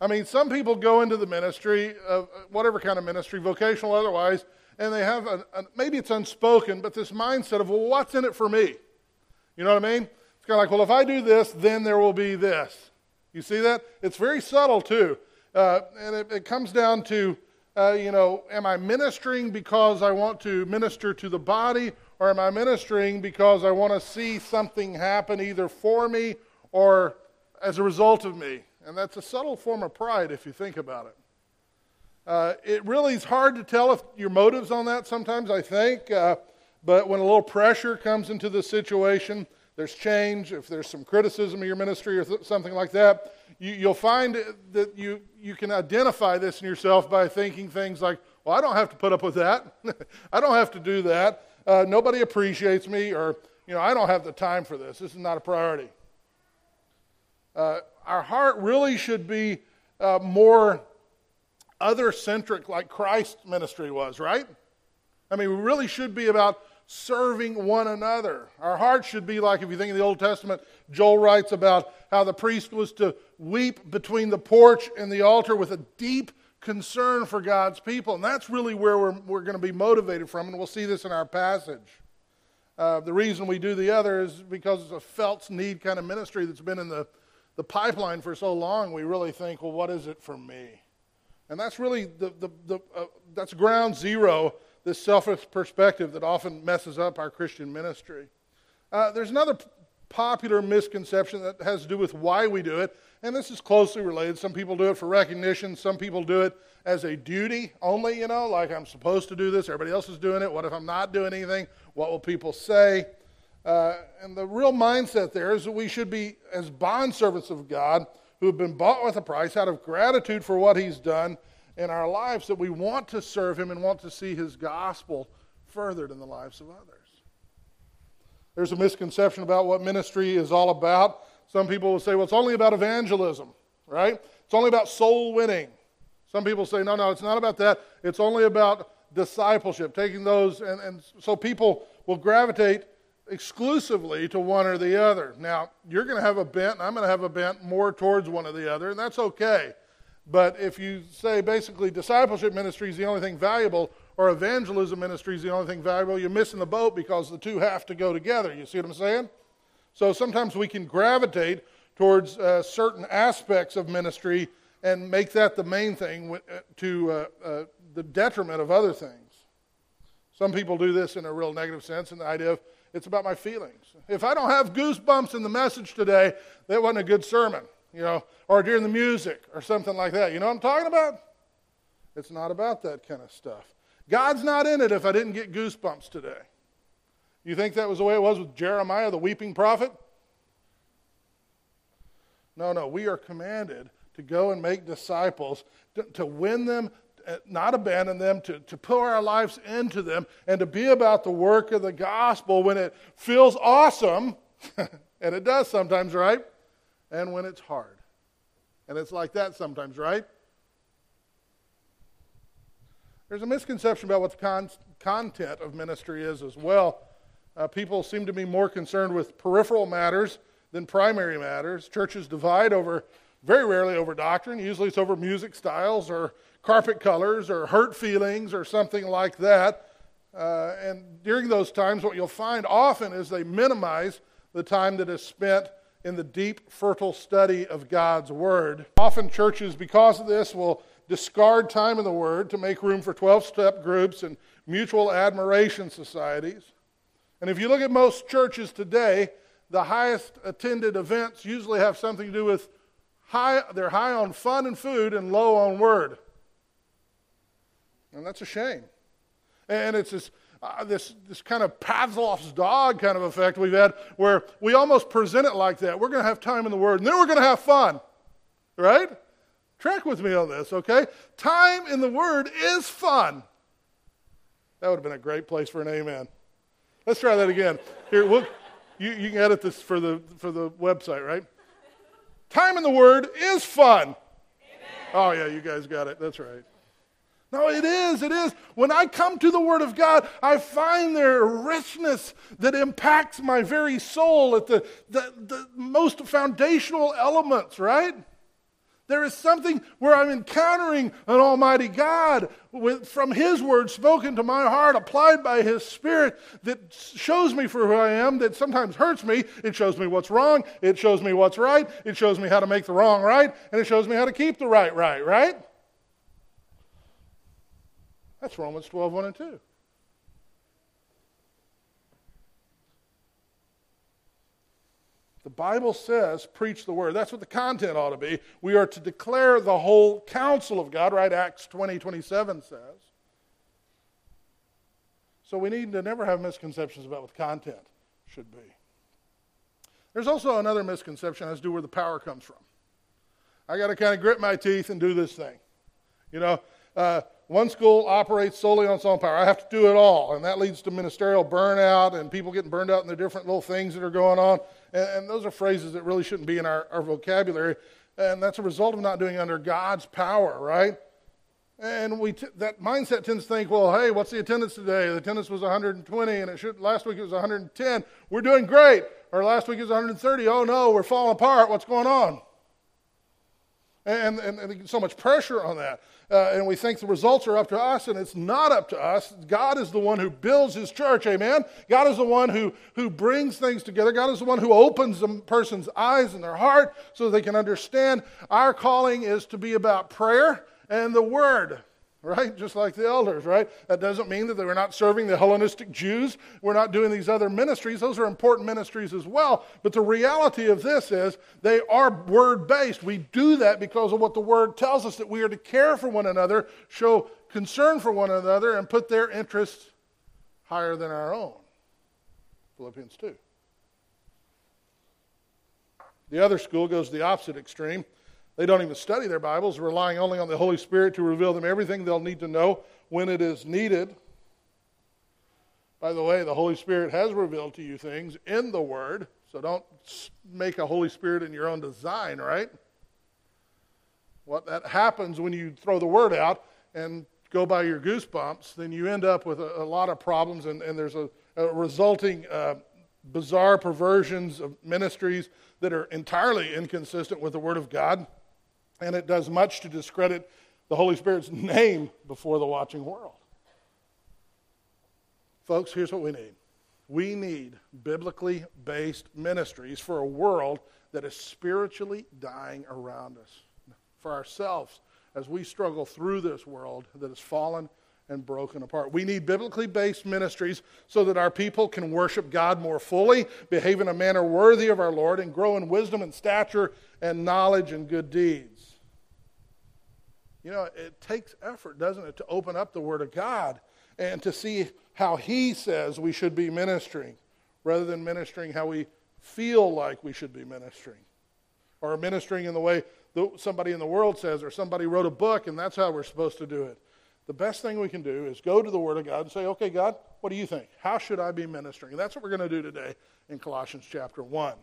I mean, some people go into the ministry, of whatever kind of ministry, vocational otherwise, and they have a, a, maybe it's unspoken, but this mindset of, well, what's in it for me? You know what I mean? It's kind of like, well, if I do this, then there will be this. You see that? It's very subtle too, uh, and it, it, comes down to, uh, you know, am I ministering because I want to minister to the body, or am I ministering because I want to see something happen either for me or as a result of me? And that's a subtle form of pride if you think about it. Uh, it really is hard to tell if your motives on that sometimes, I think. Uh, but when a little pressure comes into the situation, there's change, if there's some criticism of your ministry or th- something like that, you, will find that you, you can identify this in yourself by thinking things like, well, I don't have to put up with that. I don't have to do that. Uh, nobody appreciates me, or, you know, I don't have the time for this. This is not a priority. Uh, our heart really should be uh, more other centric, like Christ's ministry was, right? I mean, we really should be about serving one another. Our heart should be like, if you think of the Old Testament, Joel writes about how the priest was to weep between the porch and the altar with a deep concern for God's people. And that's really where we're, we're going to be motivated from, and we'll see this in our passage. Uh, the reason we do the other is because it's a felt need kind of ministry that's been in the, the pipeline for so long. We really think, well, what is it for me? And that's really the, the, the uh, that's ground zero this selfish perspective that often messes up our Christian ministry. Uh, there's another p- popular misconception that has to do with why we do it, and this is closely related. Some people do it for recognition, some people do it as a duty only, you know, like I'm supposed to do this, everybody else is doing it. What if I'm not doing anything? What will people say? Uh, and the real mindset there is that we should be, as bond servants of God, who have been bought with a price out of gratitude for what He's done in our lives that we want to serve Him and want to see His gospel furthered in the lives of others. There's a misconception about what ministry is all about. Some people will say, well, it's only about evangelism, right? It's only about soul winning. Some people say, no, no, it's not about that. It's only about discipleship, taking those. And, and so people will gravitate exclusively to one or the other. Now, you're going to have a bent, I'm going to have a bent more towards one or the other, and that's okay. But if you say basically discipleship ministry is the only thing valuable, or evangelism ministry is the only thing valuable, you're missing the boat because the two have to go together. You see what I'm saying? So sometimes we can gravitate towards uh, certain aspects of ministry and make that the main thing uh, to uh, uh, the detriment of other things. Some people do this in a real negative sense, in the idea of it's about my feelings. If I don't have goosebumps in the message today, that wasn't a good sermon you know, or during the music or something like that. You know what I'm talking about? It's not about that kind of stuff. God's not in it if I didn't get goosebumps today. You think that was the way it was with Jeremiah, the weeping prophet? No, no. We are commanded to go and make disciples, to, to win them, not abandon them, to, to pour our lives into them, and to be about the work of the gospel when it feels awesome, and it does sometimes, right? and when it's hard. And it's like that sometimes, right? There's a misconception about what the con- content of ministry is as well. Uh, people seem to be more concerned with peripheral matters than primary matters. Churches divide over, very rarely over doctrine. Usually it's over music styles or carpet colors or hurt feelings or something like that. Uh, and during those times, what you'll find often is they minimize the time that is spent in the deep, fertile study of God's Word. Often, churches, because of this, will discard time in the Word to make room for 12 step groups and mutual admiration societies. And if you look at most churches today, the highest attended events usually have something to do with high, they're high on fun and food and low on word. And that's a shame. And it's this uh, this, this kind of Pavlov's dog kind of effect we've had where we almost present it like that. We're going to have time in the Word, and then we're going to have fun. Right? Track with me on this, okay? Time in the Word is fun. That would have been a great place for an amen. Let's try that again. Here, we'll, you, you can edit this for the, for the website, right? Time in the Word is fun. Amen. Oh, yeah, you guys got it. That's right. No, it is. It is. When I come to the Word of God, I find there richness that impacts my very soul at the, the, the most foundational elements, right? There is something where I'm encountering an Almighty God with, from His Word spoken to my heart, applied by His Spirit, that shows me for who I am, that sometimes hurts me. It shows me what's wrong. It shows me what's right. It shows me how to make the wrong right. And it shows me how to keep the right right, right? That's Romans 12, 1 and 2. The Bible says, preach the word. That's what the content ought to be. We are to declare the whole counsel of God, right? Acts 20, 27 says. So we need to never have misconceptions about what the content should be. There's also another misconception as to where the power comes from. I got to kind of grit my teeth and do this thing. You know, uh, one school operates solely on own power. I have to do it all, and that leads to ministerial burnout and people getting burned out in the different little things that are going on. And, and those are phrases that really shouldn't be in our, our vocabulary. And that's a result of not doing under God's power, right? And we t- that mindset tends to think, well, hey, what's the attendance today? The attendance was 120, and it should last week it was 110. We're doing great. Or last week it was 130. Oh no, we're falling apart. What's going on? And, and, and so much pressure on that uh, and we think the results are up to us, and it's not up to us. God is the one who builds his church, amen? God is the one who, who brings things together. God is the one who opens a person's eyes and their heart so they can understand. Our calling is to be about prayer and the word right? Just like the elders, right? That doesn't mean that they were not serving the Hellenistic Jews. We're not doing these other ministries. Those are important ministries as well. But the reality of this is they are word based. We do that because of what the word tells us that we are to care for one another, show concern for one another, and put their interests higher than our own. Philippians 2. The other school goes the opposite extreme. They don't even study their Bibles, relying only on the Holy Spirit to reveal them everything they'll need to know when it is needed. By the way, the Holy Spirit has revealed to you things in the Word, so don't make a Holy Spirit in your own design, right? What that happens when you throw the Word out and go by your goosebumps, then you end up with a, a lot of problems, and, and there's a, a resulting uh, bizarre perversions of ministries that are entirely inconsistent with the Word of God and it does much to discredit the Holy Spirit's name before the watching world. Folks, here's what we need we need biblically based ministries for a world that is spiritually dying around us, for ourselves as we struggle through this world that has fallen and broken apart. We need biblically based ministries so that our people can worship God more fully, behave in a manner worthy of our Lord, and grow in wisdom and stature and knowledge and good deeds. You know, it takes effort, doesn't it, to open up the Word of God and to see how He says we should be ministering rather than ministering how we feel like we should be ministering or ministering in the way somebody in the world says or somebody wrote a book and that's how we're supposed to do it. The best thing we can do is go to the Word of God and say, okay, God, what do you think? How should I be ministering? And that's what we're going to do today in Colossians chapter 1.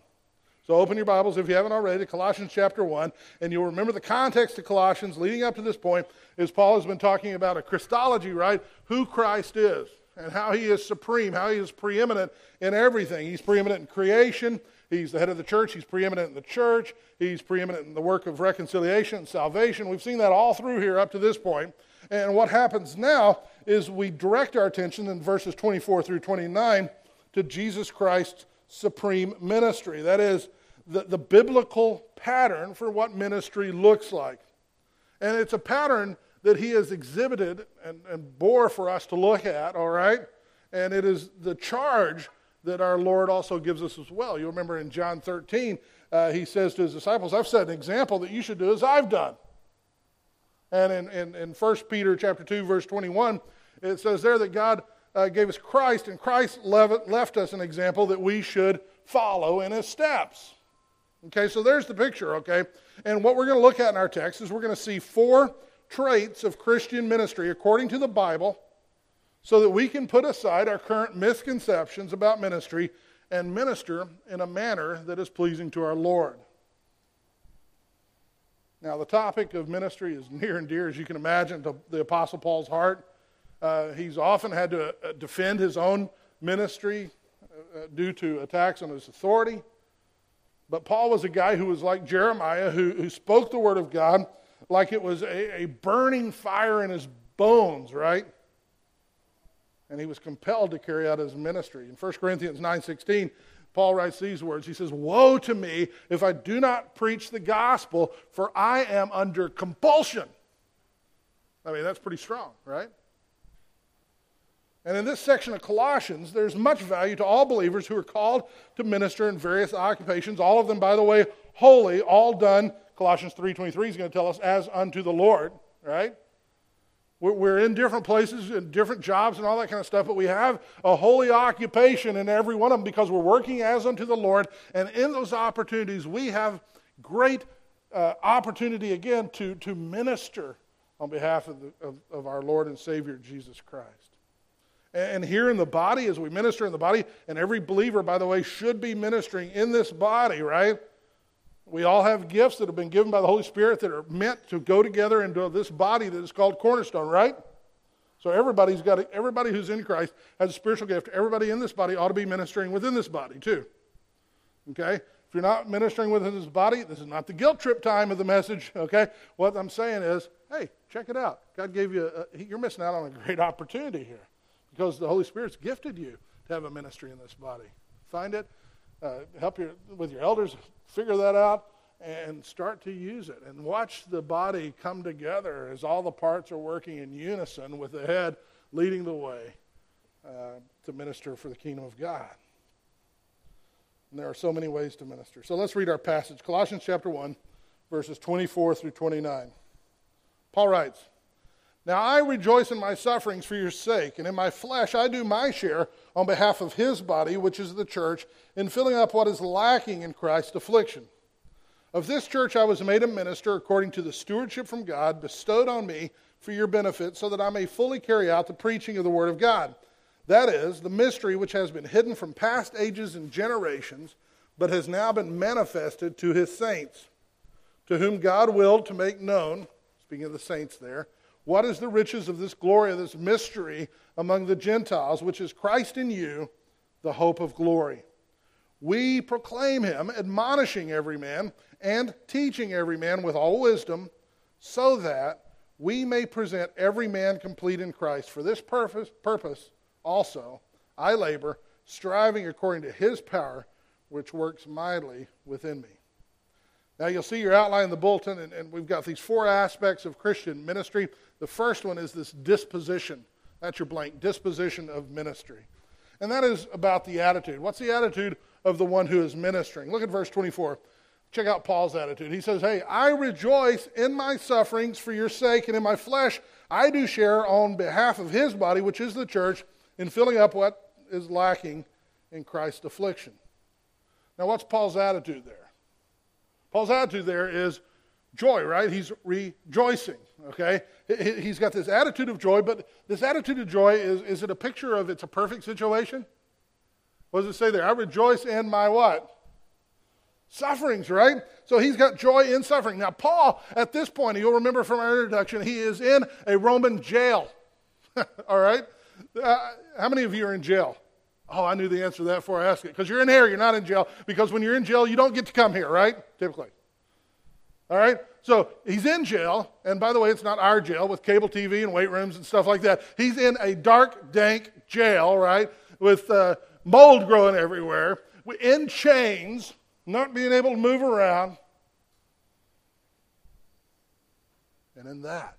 So open your Bibles if you haven't already to Colossians chapter 1, and you'll remember the context of Colossians leading up to this point is Paul has been talking about a Christology, right? Who Christ is and how he is supreme, how he is preeminent in everything. He's preeminent in creation, he's the head of the church, he's preeminent in the church, he's preeminent in the work of reconciliation and salvation. We've seen that all through here up to this point. And what happens now is we direct our attention in verses 24 through 29 to Jesus Christ's supreme ministry. That is, the, the biblical pattern for what ministry looks like. And it's a pattern that he has exhibited and, and bore for us to look at, all right? And it is the charge that our Lord also gives us as well. You remember in John 13, uh, he says to his disciples, I've set an example that you should do as I've done. And in, in, in 1 Peter chapter 2, verse 21, it says there that God uh, gave us Christ, and Christ left, left us an example that we should follow in his steps. Okay, so there's the picture, okay? And what we're going to look at in our text is we're going to see four traits of Christian ministry according to the Bible so that we can put aside our current misconceptions about ministry and minister in a manner that is pleasing to our Lord. Now, the topic of ministry is near and dear, as you can imagine, to the Apostle Paul's heart. Uh, he's often had to uh, defend his own ministry uh, due to attacks on his authority. But Paul was a guy who was like Jeremiah, who, who spoke the word of God like it was a, a burning fire in his bones, right? And he was compelled to carry out his ministry. In 1 Corinthians 9.16, Paul writes these words. He says, Woe to me if I do not preach the gospel, for I am under compulsion. I mean, that's pretty strong, right? And in this section of Colossians, there's much value to all believers who are called to minister in various occupations, all of them, by the way, holy, all done, Colossians 3.23 is going to tell us, as unto the Lord, right? We're in different places and different jobs and all that kind of stuff, but we have a holy occupation in every one of them because we're working as unto the Lord. And in those opportunities, we have great uh, opportunity again to, to minister on behalf of, the, of, of our Lord and Savior Jesus Christ. And here in the body, as we minister in the body, and every believer, by the way, should be ministering in this body, right? We all have gifts that have been given by the Holy Spirit that are meant to go together into this body that is called cornerstone, right? So everybody's got to, everybody who's in Christ has a spiritual gift. Everybody in this body ought to be ministering within this body too. Okay? If you're not ministering within this body, this is not the guilt trip time of the message. Okay? What I'm saying is, hey, check it out. God gave you, a, you're missing out on a great opportunity here because the Holy Spirit's gifted you to have a ministry in this body. Find it, uh, help your, with your elders figure that out, and start to use it. And watch the body come together as all the parts are working in unison with the head leading the way uh, to minister for the kingdom of God. And there are so many ways to minister. So let's read our passage Colossians chapter 1, verses 24 through 29. Paul writes, now I rejoice in my sufferings for your sake, and in my flesh I do my share on behalf of his body, which is the church, in filling up what is lacking in Christ's affliction. Of this church I was made a minister according to the stewardship from God bestowed on me for your benefit, so that I may fully carry out the preaching of the Word of God. That is, the mystery which has been hidden from past ages and generations, but has now been manifested to his saints, to whom God willed to make known, speaking of the saints there, what is the riches of this glory, of this mystery among the Gentiles, which is Christ in you, the hope of glory? We proclaim him, admonishing every man and teaching every man with all wisdom, so that we may present every man complete in Christ. For this purpose, purpose also I labor, striving according to his power, which works mightily within me. Now, you'll see your outline in the bulletin, and, and, we've got these four aspects of Christian ministry. The first one is this disposition. That's your blank disposition of ministry. And that is about the attitude. What's the attitude of the one who is ministering? Look at verse 24. Check out Paul's attitude. He says, Hey, I rejoice in my sufferings for your sake, and in my flesh I do share on behalf of his body, which is the church, in filling up what is lacking in Christ's affliction. Now, what's Paul's attitude there? Paul's attitude there is joy, right? He's rejoicing, okay? He's got this attitude of joy, but this attitude of joy is, is it a picture of it's a perfect situation? What does it say there? I rejoice in my what? Sufferings, right? So he's got joy in suffering. Now, Paul, at this point, you'll remember from our introduction, he is in a Roman jail. All right? Uh, how many of you are in jail? Oh, I knew the answer to that before I asked it. Because you're in here, you're not in jail. Because when you're in jail, you don't get to come here, right? Typically. All right? So he's in jail. And by the way, it's not our jail with cable TV and weight rooms and stuff like that. He's in a dark, dank jail, right? With uh, mold growing everywhere, in chains, not being able to move around. And in that,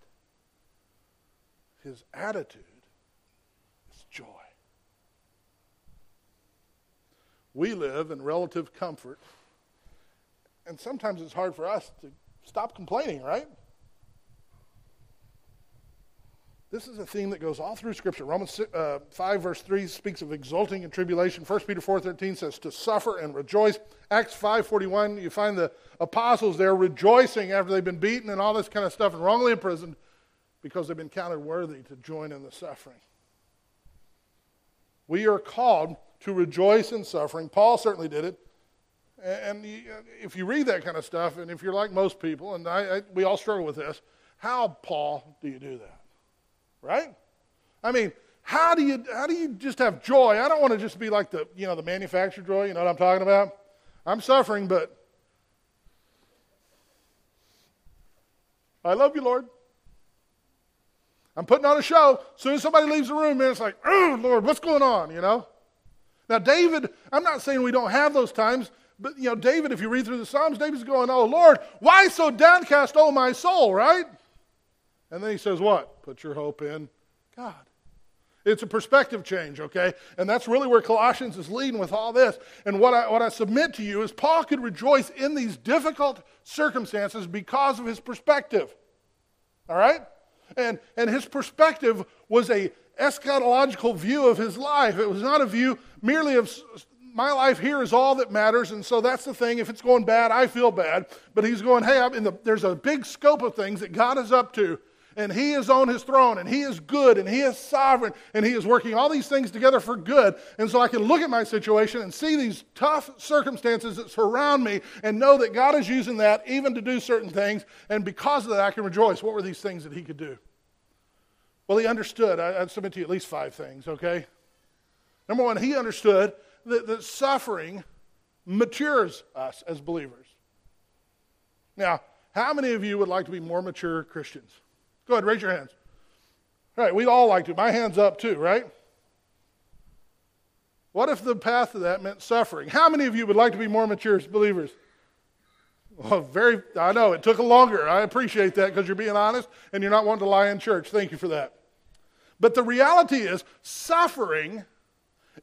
his attitude We live in relative comfort. And sometimes it's hard for us to stop complaining, right? This is a theme that goes all through Scripture. Romans uh, 5, verse 3 speaks of exulting in tribulation. 1 Peter 4.13 says to suffer and rejoice. Acts 5.41, you find the apostles there rejoicing after they've been beaten and all this kind of stuff and wrongly imprisoned because they've been counted worthy to join in the suffering. We are called to rejoice in suffering. Paul certainly did it. And if you read that kind of stuff, and if you're like most people, and I, I, we all struggle with this, how, Paul, do you do that? Right? I mean, how do you how do you just have joy? I don't want to just be like the you know the manufactured joy. You know what I'm talking about? I'm suffering, but I love you, Lord. I'm putting on a show. As soon as somebody leaves the room, man, it's like, oh Lord, what's going on? You know? Now, David, I'm not saying we don't have those times, but, you know, David, if you read through the Psalms, David's going, oh, Lord, why so downcast, oh, my soul, right? And then he says, what? Put your hope in God. It's a perspective change, okay? And that's really where Colossians is leading with all this. And what I, what I submit to you is Paul could rejoice in these difficult circumstances because of his perspective. All right? And, and his perspective was a eschatological view of his life. It was not a view merely of my life here is all that matters, and so that's the thing. If it's going bad, I feel bad. But he's going, hey, the, there's a big scope of things that God is up to, and He is on His throne, and He is good, and He is sovereign, and He is working all these things together for good. And so I can look at my situation and see these tough circumstances that surround me and know that God is using that even to do certain things. And because of that, I can rejoice. What were these things that He could do? Well, He understood. I, I'd submit to you at least five things, okay? Number one, He understood that, that suffering matures us as believers. Now, how many of you would like to be more mature Christians? Go ahead, raise your hands. All right, we'd all like to. My hand's up too, right? What if the path of that meant suffering? How many of you would like to be more mature believers? Well, very, I know it took a longer. I appreciate that because you're being honest and you're not wanting to lie in church. Thank you for that. But the reality is, suffering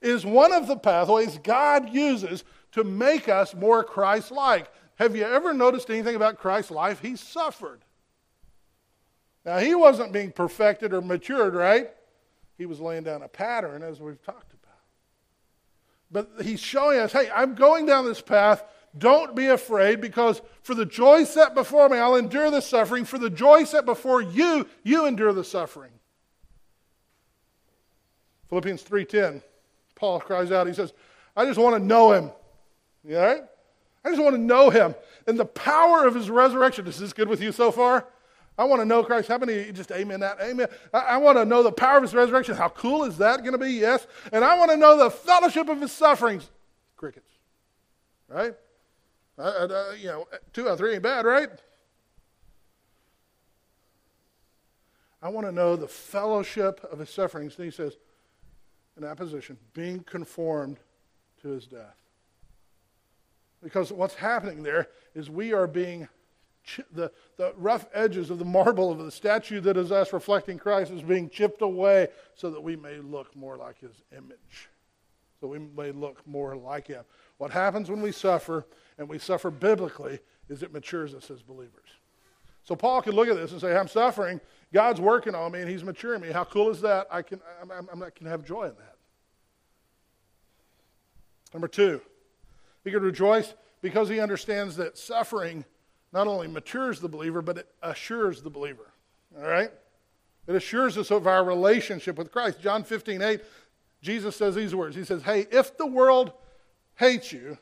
is one of the pathways God uses to make us more Christ like. Have you ever noticed anything about Christ's life? He suffered. Now, he wasn't being perfected or matured, right? He was laying down a pattern, as we've talked about. But he's showing us hey, I'm going down this path. Don't be afraid, because for the joy set before me, I'll endure the suffering. For the joy set before you, you endure the suffering. Philippians 3:10, Paul cries out, he says, I just want to know him. You all right? I just want to know him and the power of his resurrection. Is this good with you so far? I want to know Christ. How many just amen that? Amen. I, I want to know the power of his resurrection. How cool is that going to be? Yes. And I want to know the fellowship of his sufferings. Crickets. Right? Uh, you know, two out of three ain't bad, right? I want to know the fellowship of his sufferings. And he says, in that position, being conformed to his death. Because what's happening there is we are being the, the rough edges of the marble of the statue that is us reflecting Christ is being chipped away so that we may look more like his image. So we may look more like him. What happens when we suffer, and we suffer biblically, is it matures us as believers. So Paul can look at this and say, I'm suffering. God's working on me and he's maturing me. How cool is that? I can, I'm, I'm, I can have joy in that. Number two, he can rejoice because he understands that suffering not only matures the believer, but it assures the believer. All right? It assures us of our relationship with Christ. John 15, 8, Jesus says these words. He says, Hey, if the world hates you,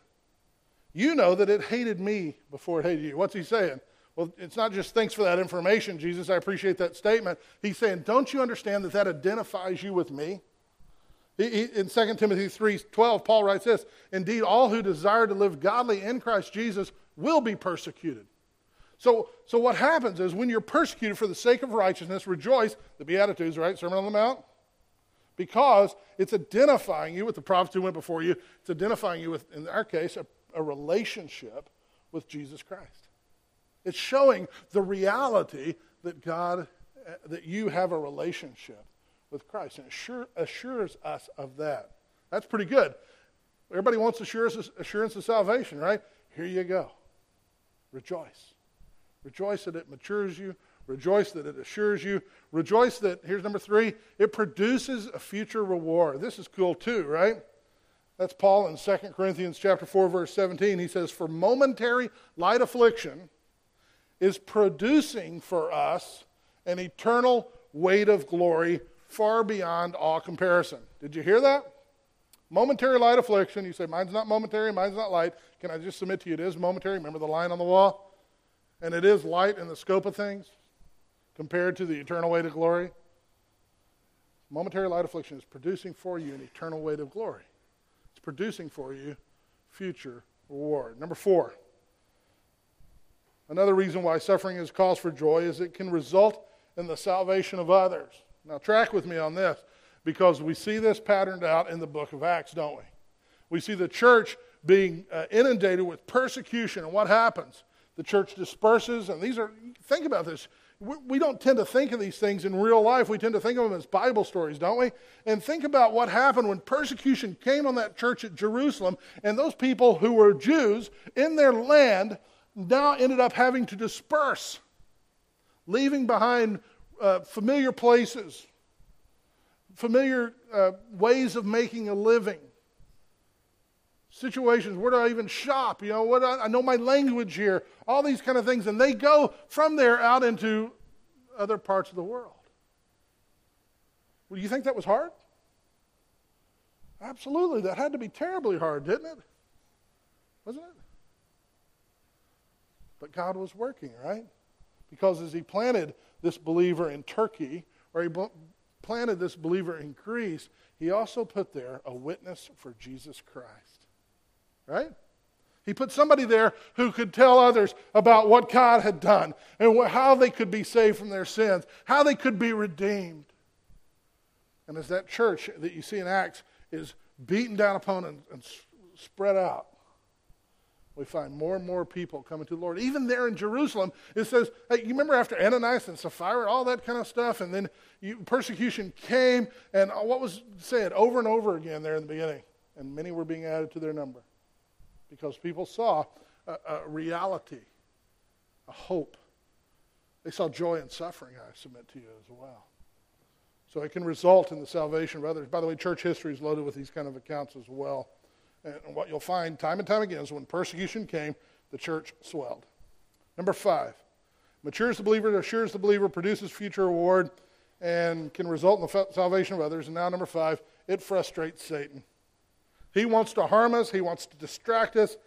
you know that it hated me before it hated you. What's he saying? Well, it's not just thanks for that information, Jesus. I appreciate that statement. He's saying, Don't you understand that that identifies you with me? in 2 Timothy 3 12, Paul writes this Indeed, all who desire to live godly in Christ Jesus will be persecuted. So, so what happens is when you're persecuted for the sake of righteousness, rejoice, the Beatitudes, right? Sermon on the Mount. Because it's identifying you with the prophets who went before you. It's identifying you with, in our case, a, a relationship with Jesus Christ. It's showing the reality that God, uh, that you have a relationship with Christ. And it sure assures us of that. That's pretty good. Everybody wants assurance, assurance of salvation, right? Here you go. Rejoice. Rejoice that it matures you. Rejoice that it assures you. Rejoice that, here's number three, it produces a future reward. This is cool too, right? That's Paul in 2 Corinthians chapter 4, verse 17. He says, For momentary light affliction is producing for us an eternal weight of glory far beyond all comparison. Did you hear that? Momentary light affliction. You say, Mine's not momentary, mine's not light. Can I just submit to you? It is momentary. Remember the line on the wall? and it is light in the scope of things compared to the eternal weight of glory. Momentary light affliction is producing for you an eternal weight of glory. It's producing for you future reward. Number four, Another reason why suffering is cause for joy is it can result in the salvation of others. Now, track with me on this because we see this patterned out in the book of Acts, don't we? We see the church being uh, inundated with persecution, and what happens? The church disperses, and these are, think about this. We, don't tend to think of these things in real life. We tend to think of them as Bible stories, don't we? And think about what happened when persecution came on that church at Jerusalem, and those people who were Jews in their land now ended up having to disperse, leaving behind uh, familiar places, familiar uh, ways of making a living situations. Where do I even shop? You know, what I, I know my language here. All these kind of things, and they go from there out into other parts of the world. Well, you think that was hard? Absolutely, that had to be terribly hard, didn't it? Wasn't it? But God was working, right? Because as He planted this believer in Turkey, or He planted this believer in Greece, He also put there a witness for Jesus Christ right? He put somebody there who could tell others about what God had done and how they could be saved from their sins, how they could be redeemed. And as that church that you see in Acts is beaten down upon and, and spread out, we find more and more people coming to the Lord. Even there in Jerusalem, it says, hey, you remember after Ananias and Sapphira, all that kind of stuff, and then you, persecution came, and uh, what was said over and over again there in the beginning? And many were being added to their number because people saw a, a reality, a hope. They saw joy and suffering, I submit to you as well. So it can result in the salvation of others. By the way, church history is loaded with these kind of accounts as well. And what you'll find time and time again is when persecution came, the church swelled. Number five, matures the believer, assures the believer, produces future reward, and can result in the salvation of others. And now, number five, it frustrates Satan. He wants to harm us, He wants to distract us.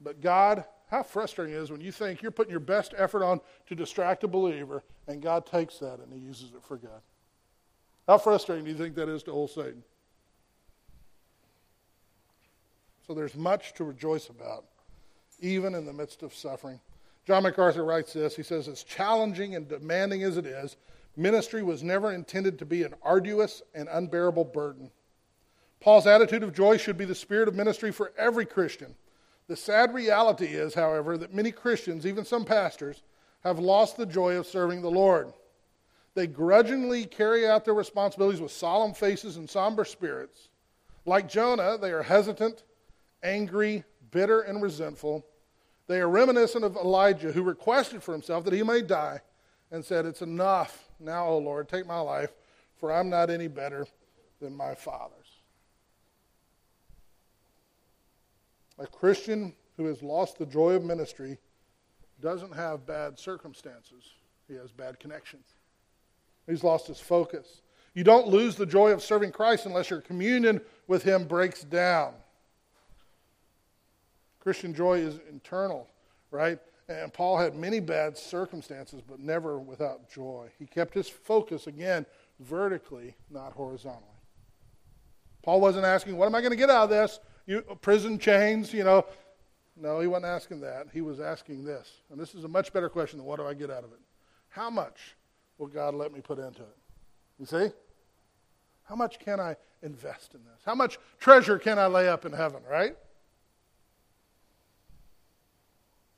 But God, how frustrating it is when you think you're putting your best effort on to distract a believer, and God takes that and He uses it for good. How frustrating do you think that is to old Satan? So there's much to rejoice about, even in the midst of suffering. John MacArthur writes this. He says, As challenging and demanding as it is, ministry was never intended to be an arduous and unbearable burden. Paul's attitude of joy should be the spirit of ministry for every Christian. The sad reality is, however, that many Christians, even some pastors, have lost the joy of serving the Lord. They grudgingly carry out their responsibilities with solemn faces and somber spirits. Like Jonah, they are hesitant, angry, bitter, and resentful. They are reminiscent of Elijah, who requested for himself that he may die and said, It's enough now, O Lord, take my life, for I'm not any better than my father. A Christian who has lost the joy of ministry doesn't have bad circumstances, he has bad connections. He's lost his focus. You don't lose the joy of serving Christ unless your communion with him breaks down. Christian joy is internal, right? And Paul had many bad circumstances, but never without joy. He kept his focus, again, vertically, not horizontally. Paul wasn't asking, What am I going to get out of this? You, prison chains, you know. No, he wasn't asking that. He was asking this. And this is a much better question than what do I get out of it? How much will God let me put into it? You see? How much can I invest in this? How much treasure can I lay up in heaven, right?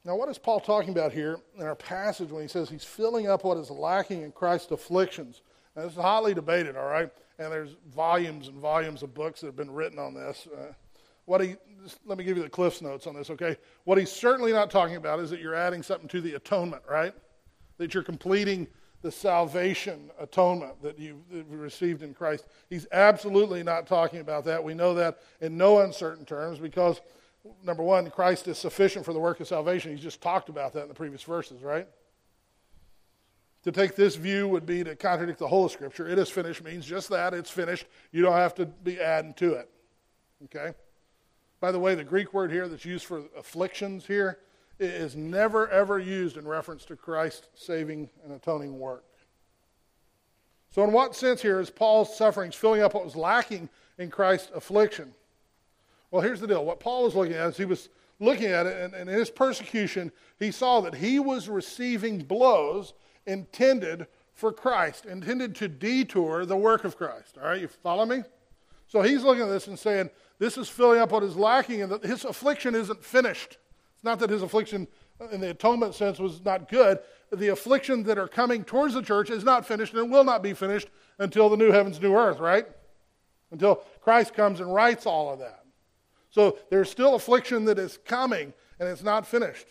Now, what is Paul talking about here in our passage when he says he's filling up what is lacking in Christ's afflictions? Now, this is hotly debated, all right? And there's volumes and volumes of books that have been written on this. Uh, what he, let me give you the Cliff's notes on this, okay? What he's certainly not talking about is that you're adding something to the atonement, right? That you're completing the salvation atonement that you received in Christ. He's absolutely not talking about that. We know that in no uncertain terms because, number one, Christ is sufficient for the work of salvation. He's just talked about that in the previous verses, right? To take this view would be to contradict the whole of Scripture. It is finished means just that, it's finished. You don't have to be adding to it. Okay? By the way, the Greek word here that's used for afflictions here is never ever used in reference to Christ's saving and atoning work. So, in what sense here is Paul's sufferings filling up what was lacking in Christ's affliction? Well, here's the deal. What Paul was looking at is he was looking at it, and, and in his persecution, he saw that he was receiving blows intended for Christ, intended to detour the work of Christ. All right, you follow me? So he's looking at this and saying, this is filling up what is lacking, and that his affliction isn't finished. It's not that his affliction in the atonement sense was not good. The affliction that are coming towards the church is not finished and will not be finished until the new heavens, new earth, right? Until Christ comes and rights all of that. So there's still affliction that is coming and it's not finished.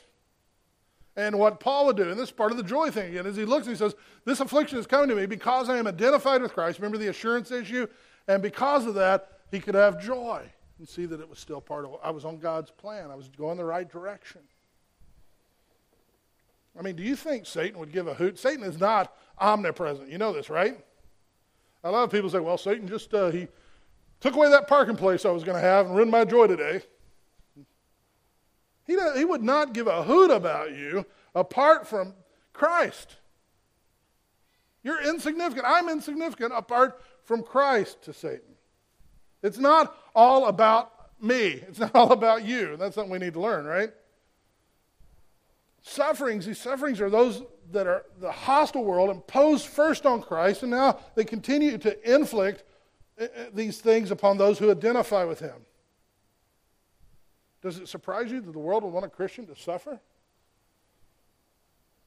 And what Paul would do, and this is part of the joy thing again, is he looks and he says, This affliction is coming to me because I am identified with Christ. Remember the assurance issue? And because of that, he could have joy and see that it was still part of I was on God's plan. I was going the right direction. I mean, do you think Satan would give a hoot? Satan is not omnipresent. You know this, right? A lot of people say, well, Satan just, uh, he took away that parking place I was going to have and ruined my joy today. He, he would not give a hoot about you apart from Christ. You're insignificant. I'm insignificant apart from Christ to Satan. It's not all about me, it's not all about you. That's something we need to learn, right? Sufferings, these sufferings are those that are the hostile world imposed first on Christ, and now they continue to inflict uh, uh, these things upon those who identify with him. Does it surprise you that the world would want a Christian to suffer?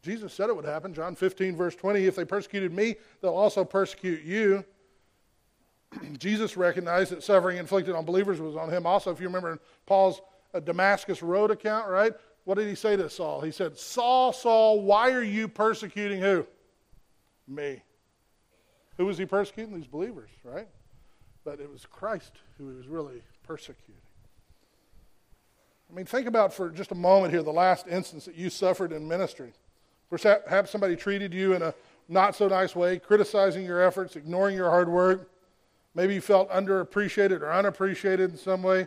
Jesus said it would happen. John 15, verse 20 If they persecuted me, they'll also persecute you. Jesus recognized that suffering inflicted on believers was on him also. If you remember Paul's uh, Damascus Road account, right? What did he say to Saul? He said, Saul, Saul, why are you persecuting who? Me. Who was he persecuting? These believers, right? But it was Christ who he was really persecuting. I mean, think about for just a moment here the last instance that you suffered in ministry. Perhaps somebody treated you in a not so nice way, criticizing your efforts, ignoring your hard work. Maybe you felt underappreciated or unappreciated in some way.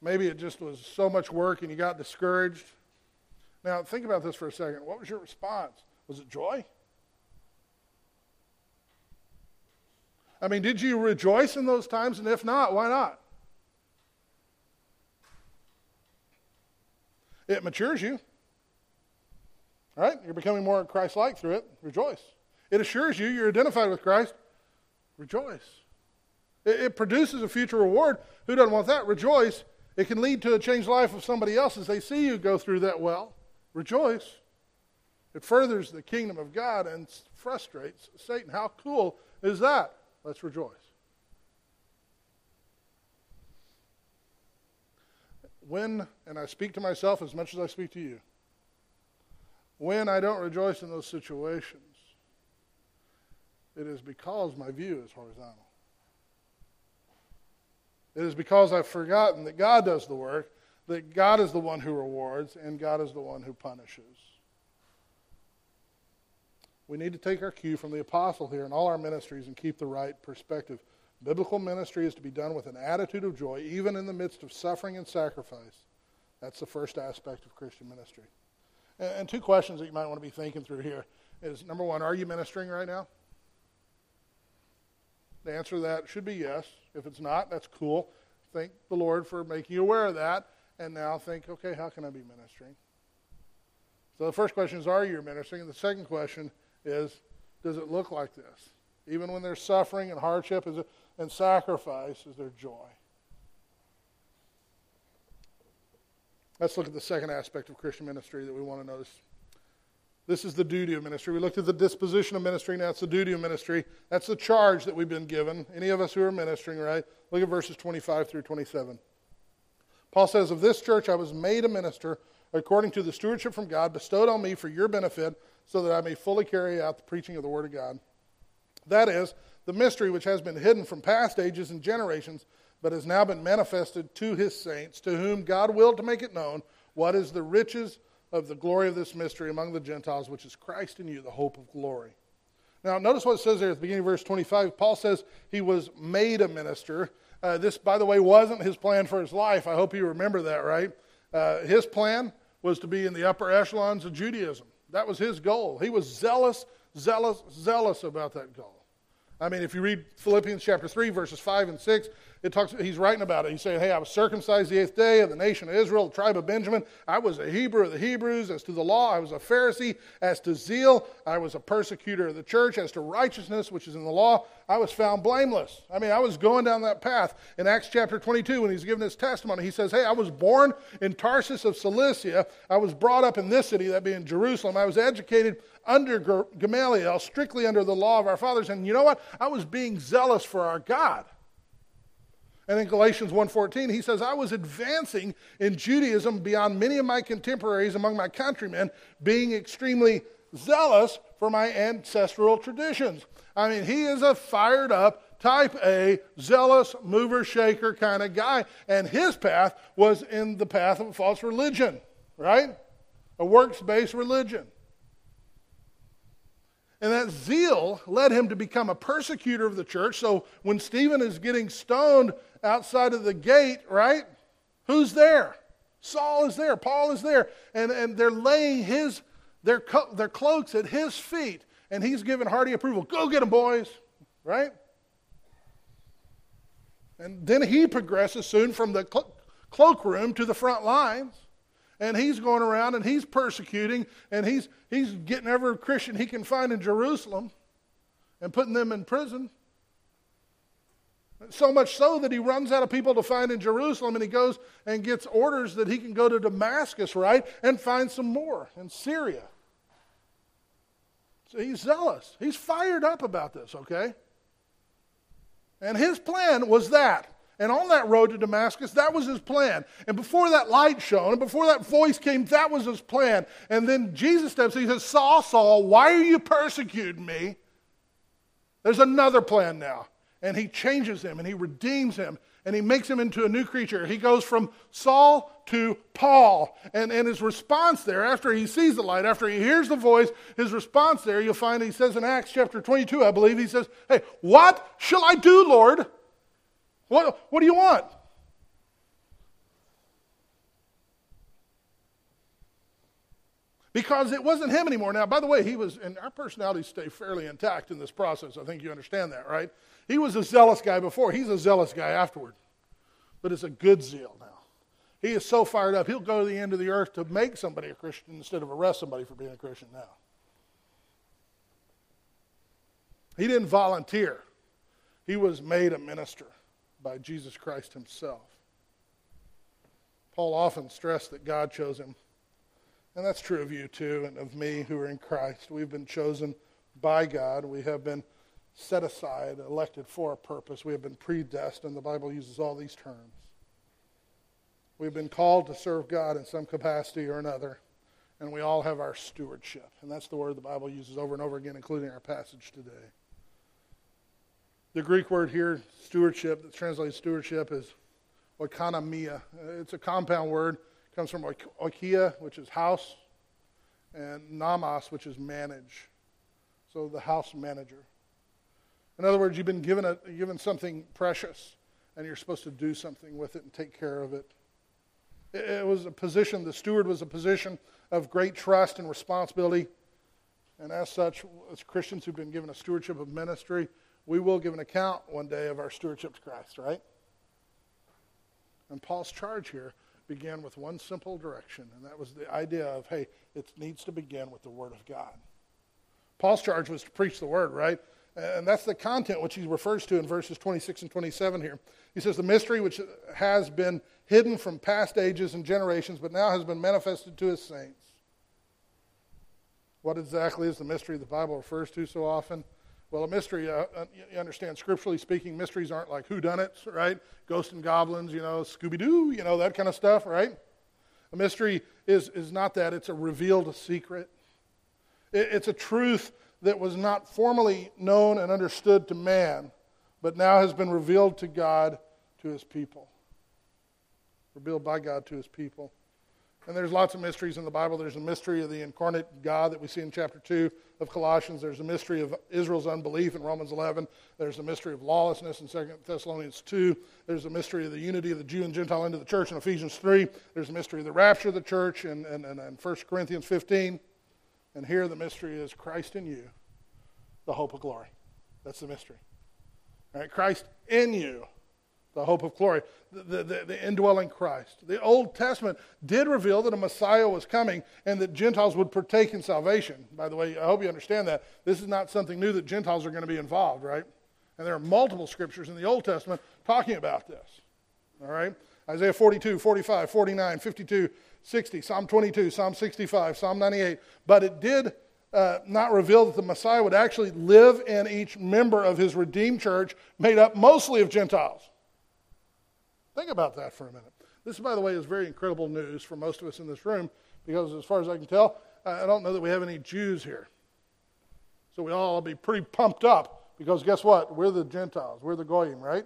Maybe it just was so much work and you got discouraged. Now, think about this for a second. What was your response? Was it joy? I mean, did you rejoice in those times? And if not, why not? It matures you. All right? You're becoming more Christ like through it. Rejoice. It assures you you're identified with Christ. Rejoice. It, it produces a future reward. Who doesn't want that? Rejoice. It can lead to a changed life of somebody else as they see you go through that well. Rejoice. It furthers the kingdom of God and frustrates Satan. How cool is that? Let's rejoice. When, and I speak to myself as much as I speak to you, when I don't rejoice in those situations, it is because my view is horizontal. It is because I've forgotten that God does the work, that God is the one who rewards, and God is the one who punishes. We need to take our cue from the apostle here in all our ministries and keep the right perspective. Biblical ministry is to be done with an attitude of joy, even in the midst of suffering and sacrifice. That's the first aspect of Christian ministry. And, two questions that you might want to be thinking through here is number one, are you ministering right now? The answer to that should be yes. If it's not, that's cool. Thank the Lord for making you aware of that. And now think, okay, how can I be ministering? So the first question is, are you ministering? And the second question is, does it look like this? Even when there's suffering and hardship is it, and sacrifice, is there joy? Let's look at the second aspect of Christian ministry that we want to notice this is the duty of ministry. We looked at the disposition of ministry. Now it's the duty of ministry. That's the charge that we've been given. Any of us who are ministering, right? Look at verses 25 through 27. Paul says, Of this church I was made a minister according to the stewardship from God bestowed on me for your benefit, so that I may fully carry out the preaching of the Word of God. That is, the mystery which has been hidden from past ages and generations, but has now been manifested to his saints, to whom God willed to make it known what is the riches of the glory of this mystery among the Gentiles, which is Christ in you, the hope of glory. Now, notice what it says there at the beginning of verse 25. Paul says he was made a minister. Uh, this, by the way, wasn't his plan for his life. I hope you remember that, right? Uh, his plan was to be in the upper echelons of Judaism. That was his goal. He was zealous, zealous, zealous about that goal. I mean, if you read Philippians chapter 3, verses 5 and 6, it talks, he's writing about it. He's saying, Hey, I was circumcised the eighth day of the nation of Israel, the tribe of Benjamin. I was a Hebrew of the Hebrews. As to the law, I was a Pharisee. As to zeal, I was a persecutor of the church. As to righteousness, which is in the law, I was found blameless. I mean, I was going down that path. In Acts chapter 22, when he's giving his testimony, he says, Hey, I was born in Tarsus of Cilicia. I was brought up in this city, that being Jerusalem. I was educated under Gamaliel, strictly under the law of our fathers. And you know what? I was being zealous for our God. And in Galatians 1:14 he says I was advancing in Judaism beyond many of my contemporaries among my countrymen being extremely zealous for my ancestral traditions. I mean he is a fired up type A zealous mover shaker kind of guy and his path was in the path of a false religion, right? A works-based religion. And that zeal led him to become a persecutor of the church. So when Stephen is getting stoned outside of the gate, right? Who's there? Saul is there. Paul is there. And, and they're laying his, their, co- their cloaks at his feet. And he's giving hearty approval. Go get them, boys. Right? And then he progresses soon from the clo- cloakroom to the front lines and he's going around and he's persecuting and he's, he's getting every Christian he can find in Jerusalem and putting them in prison. So much so that he runs out of people to find in Jerusalem and he goes and gets orders that he can go to Damascus, right, and find some more in Syria. So he's zealous. He's fired up about this, okay? And his plan was that and on that road to Damascus, that was his plan. And before that light shone, and before that voice came, that was his plan. And then Jesus steps in, he says, Saul, Saul, why are you persecuting me? There's another plan now. And he changes him and he redeems him and he makes him into a new creature. He goes from Saul to Paul. And, and his response there, after he sees the light, after he hears the voice, his response there, you'll find he says in Acts chapter 22, I believe, he says, Hey, what shall I do, Lord? What, what do you want? Because it wasn't him anymore. Now, by the way, he was, and our personalities stay fairly intact in this process. I think you understand that, right? He was a zealous guy before. He's a zealous guy afterward. But it's a good zeal now. He is so fired up, he'll go to the end of the earth to make somebody a Christian instead of arrest somebody for being a Christian now. He didn't volunteer, he was made a minister by Jesus Christ himself. Paul often stressed that God chose him. And that's true of you too, and of me who are in Christ. We've been chosen by God. We have been set aside, elected for a purpose. We have been predestined. The Bible uses all these terms. We've been called to serve God in some capacity or another, and we all have our stewardship. And that's the word the Bible uses over and over again, including our passage today. The Greek word here, stewardship, that's translated stewardship, is oikonomia. It's a compound word. It comes from oikia, which is house, and nomos, which is manage. So the house manager. In other words, you've been given, a, given something precious, and you're supposed to do something with it and take care of it. It, it was a position, the steward was a position of great trust and responsibility. And as such, as Christians who've been given a stewardship of ministry, we will give an account one day of our stewardship to Christ, right? And Paul's charge here began with one simple direction, and that was the idea of, hey, it needs to begin with the Word of God. Paul's charge was to preach the Word, right? And that's the content which he refers to in verses 26 and 27 here. He says, The mystery which has been hidden from past ages and generations, but now has been manifested to his saints. What exactly is the mystery the Bible refers to so often? Well, a mystery, uh, uh you understand, scripturally speaking, mysteries aren't like whodunits, right? Ghosts and goblins, you know, Scooby Doo, you know, that kind of stuff, right? A mystery is, is not that, it's a revealed secret. It, it's a truth that was not formally known and understood to man, but now has been revealed to God, to his people. Revealed by God to his people. And there's lots of mysteries in the Bible. There's a mystery of the incarnate God that we see in chapter 2 of Colossians. There's a mystery of Israel's unbelief in Romans 11. There's a mystery of lawlessness in 2 Thessalonians 2. There's a mystery of the unity of the Jew and Gentile into the church in Ephesians 3. There's a mystery of the rapture of the church in, in, in, in 1 Corinthians 15. And here the mystery is Christ in you, the hope of glory. That's the mystery. All right, Christ in you, the hope of glory, the, the, the, indwelling Christ. The Old Testament did reveal that a Messiah was coming and that Gentiles would partake in salvation. By the way, I hope you understand that. This is not something new that Gentiles are going to be involved, right? And there are multiple scriptures in the Old Testament talking about this. All right? Isaiah 42, 45, 49, 52, 60, Psalm 22, Psalm 65, Psalm 98. But it did uh, not reveal that the Messiah would actually live in each member of his redeemed church, made up mostly of Gentiles. Think about that for a minute. This, by the way, is very incredible news for most of us in this room because, as far as I can tell, I don't know that we have any Jews here. So we all be pretty pumped up because guess what? We're the Gentiles, we're the Goyim, right?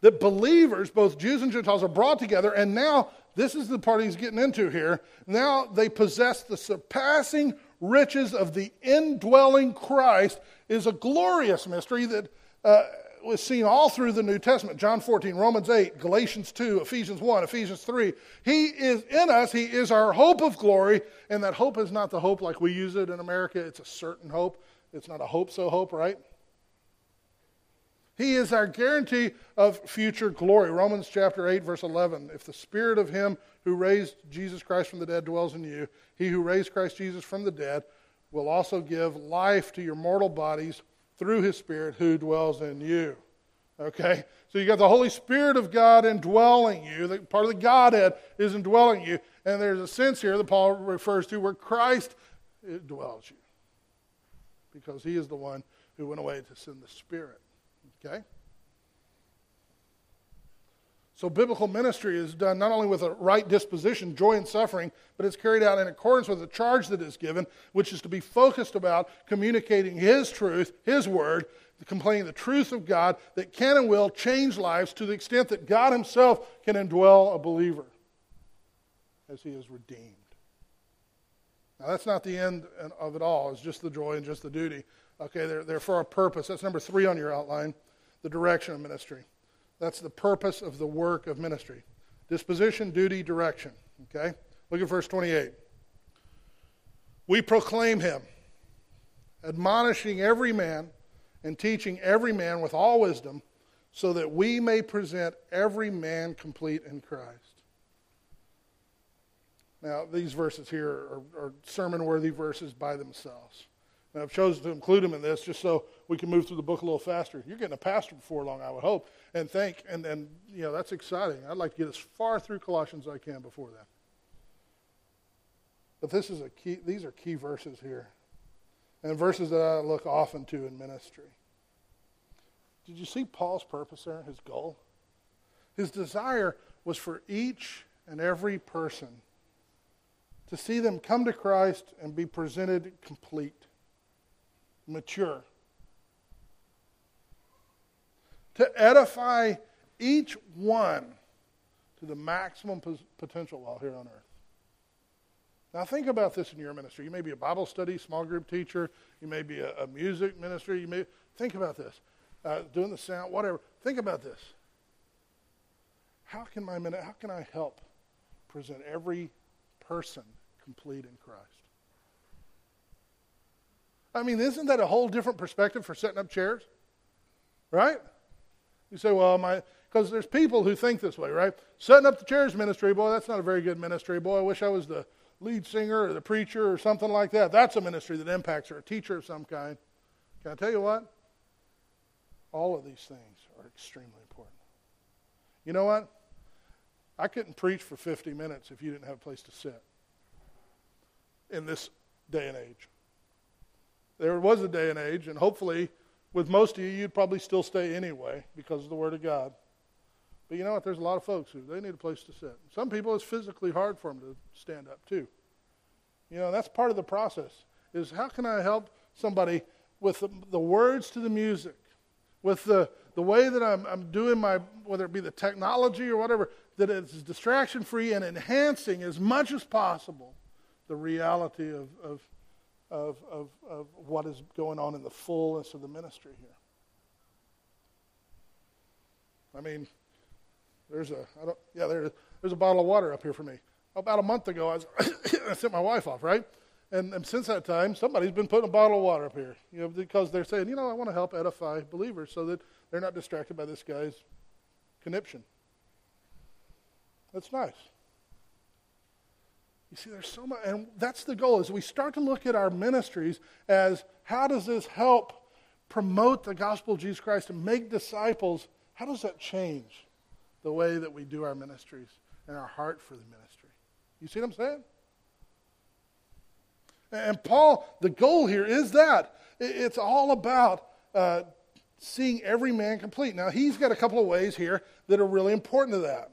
That believers, both Jews and Gentiles, are brought together, and now this is the part he's getting into here. Now they possess the surpassing riches of the indwelling Christ, is a glorious mystery that. Uh, was seen all through the New Testament John 14, Romans 8, Galatians 2, Ephesians 1, Ephesians 3. He is in us, He is our hope of glory, and that hope is not the hope like we use it in America. It's a certain hope. It's not a hope so hope, right? He is our guarantee of future glory. Romans chapter 8, verse 11. If the spirit of him who raised Jesus Christ from the dead dwells in you, he who raised Christ Jesus from the dead will also give life to your mortal bodies through his Spirit who dwells in you. Okay? So you got the Holy Spirit of God indwelling you. The, part of the Godhead is indwelling you. And there's a sense here that Paul refers to where Christ dwells you. Because he is the one who went away to send the Spirit. Okay? So, biblical ministry is done not only with a right disposition, joy in suffering, but it's carried out in accordance with the charge that is given, which is to be focused about communicating His truth, His word, complaining the truth of God that can and will change lives to the extent that God Himself can indwell a believer as He is redeemed. Now, that's not the end of it all, it's just the joy and just the duty. Okay, they're, they're for a purpose. That's number three on your outline the direction of ministry. That's the purpose of the work of ministry disposition, duty, direction. Okay? Look at verse 28. We proclaim him, admonishing every man and teaching every man with all wisdom, so that we may present every man complete in Christ. Now, these verses here are, are sermon worthy verses by themselves. And I've chosen to include them in this just so we can move through the book a little faster. You're getting a pastor before long, I would hope. And think, and, and you know, that's exciting. I'd like to get as far through Colossians as I can before then. But this is a key, these are key verses here. And verses that I look often to in ministry. Did you see Paul's purpose there, his goal? His desire was for each and every person to see them come to Christ and be presented complete mature. To edify each one to the maximum potential while here on earth. Now, think about this in your ministry. You may be a Bible study, small group teacher. You may be a, a music ministry. You may think about this, uh, doing the sound, whatever. Think about this. How can my how can I help present every person complete in Christ? I mean, isn't that a whole different perspective for setting up chairs? Right? You say, well, my, because there's people who think this way, right? Setting up the chairs ministry, boy, that's not a very good ministry. Boy, I wish I was the lead singer or the preacher or something like that. That's a ministry that impacts or a teacher of some kind. Can I tell you what? All of these things are extremely important. You know what? I couldn't preach for 50 minutes if you didn't have a place to sit in this day and age. There was a day and age, and hopefully, with most of you, you'd probably still stay anyway because of the Word of God. But you know what? There's a lot of folks who they need a place to sit. Some people, it's physically hard for them to stand up too. You know, that's part of the process. Is how can I help somebody with the, the words to the music, with the the way that I'm, I'm doing my, whether it be the technology or whatever, that it's distraction free and enhancing as much as possible the reality of, of of, of, of what is going on in the fullness of the ministry here. I mean, there's a, I don't, yeah, there, there's a bottle of water up here for me. About a month ago, I, was I sent my wife off, right? And, and since that time, somebody's been putting a bottle of water up here, you know, because they're saying, you know, I want to help edify believers so that they're not distracted by this guy's conniption. That's nice. You see, there's so much, and that's the goal. Is we start to look at our ministries as how does this help promote the gospel of Jesus Christ and make disciples? How does that change the way that we do our ministries and our heart for the ministry? You see what I'm saying? And Paul, the goal here is that it's all about uh, seeing every man complete. Now, he's got a couple of ways here that are really important to that.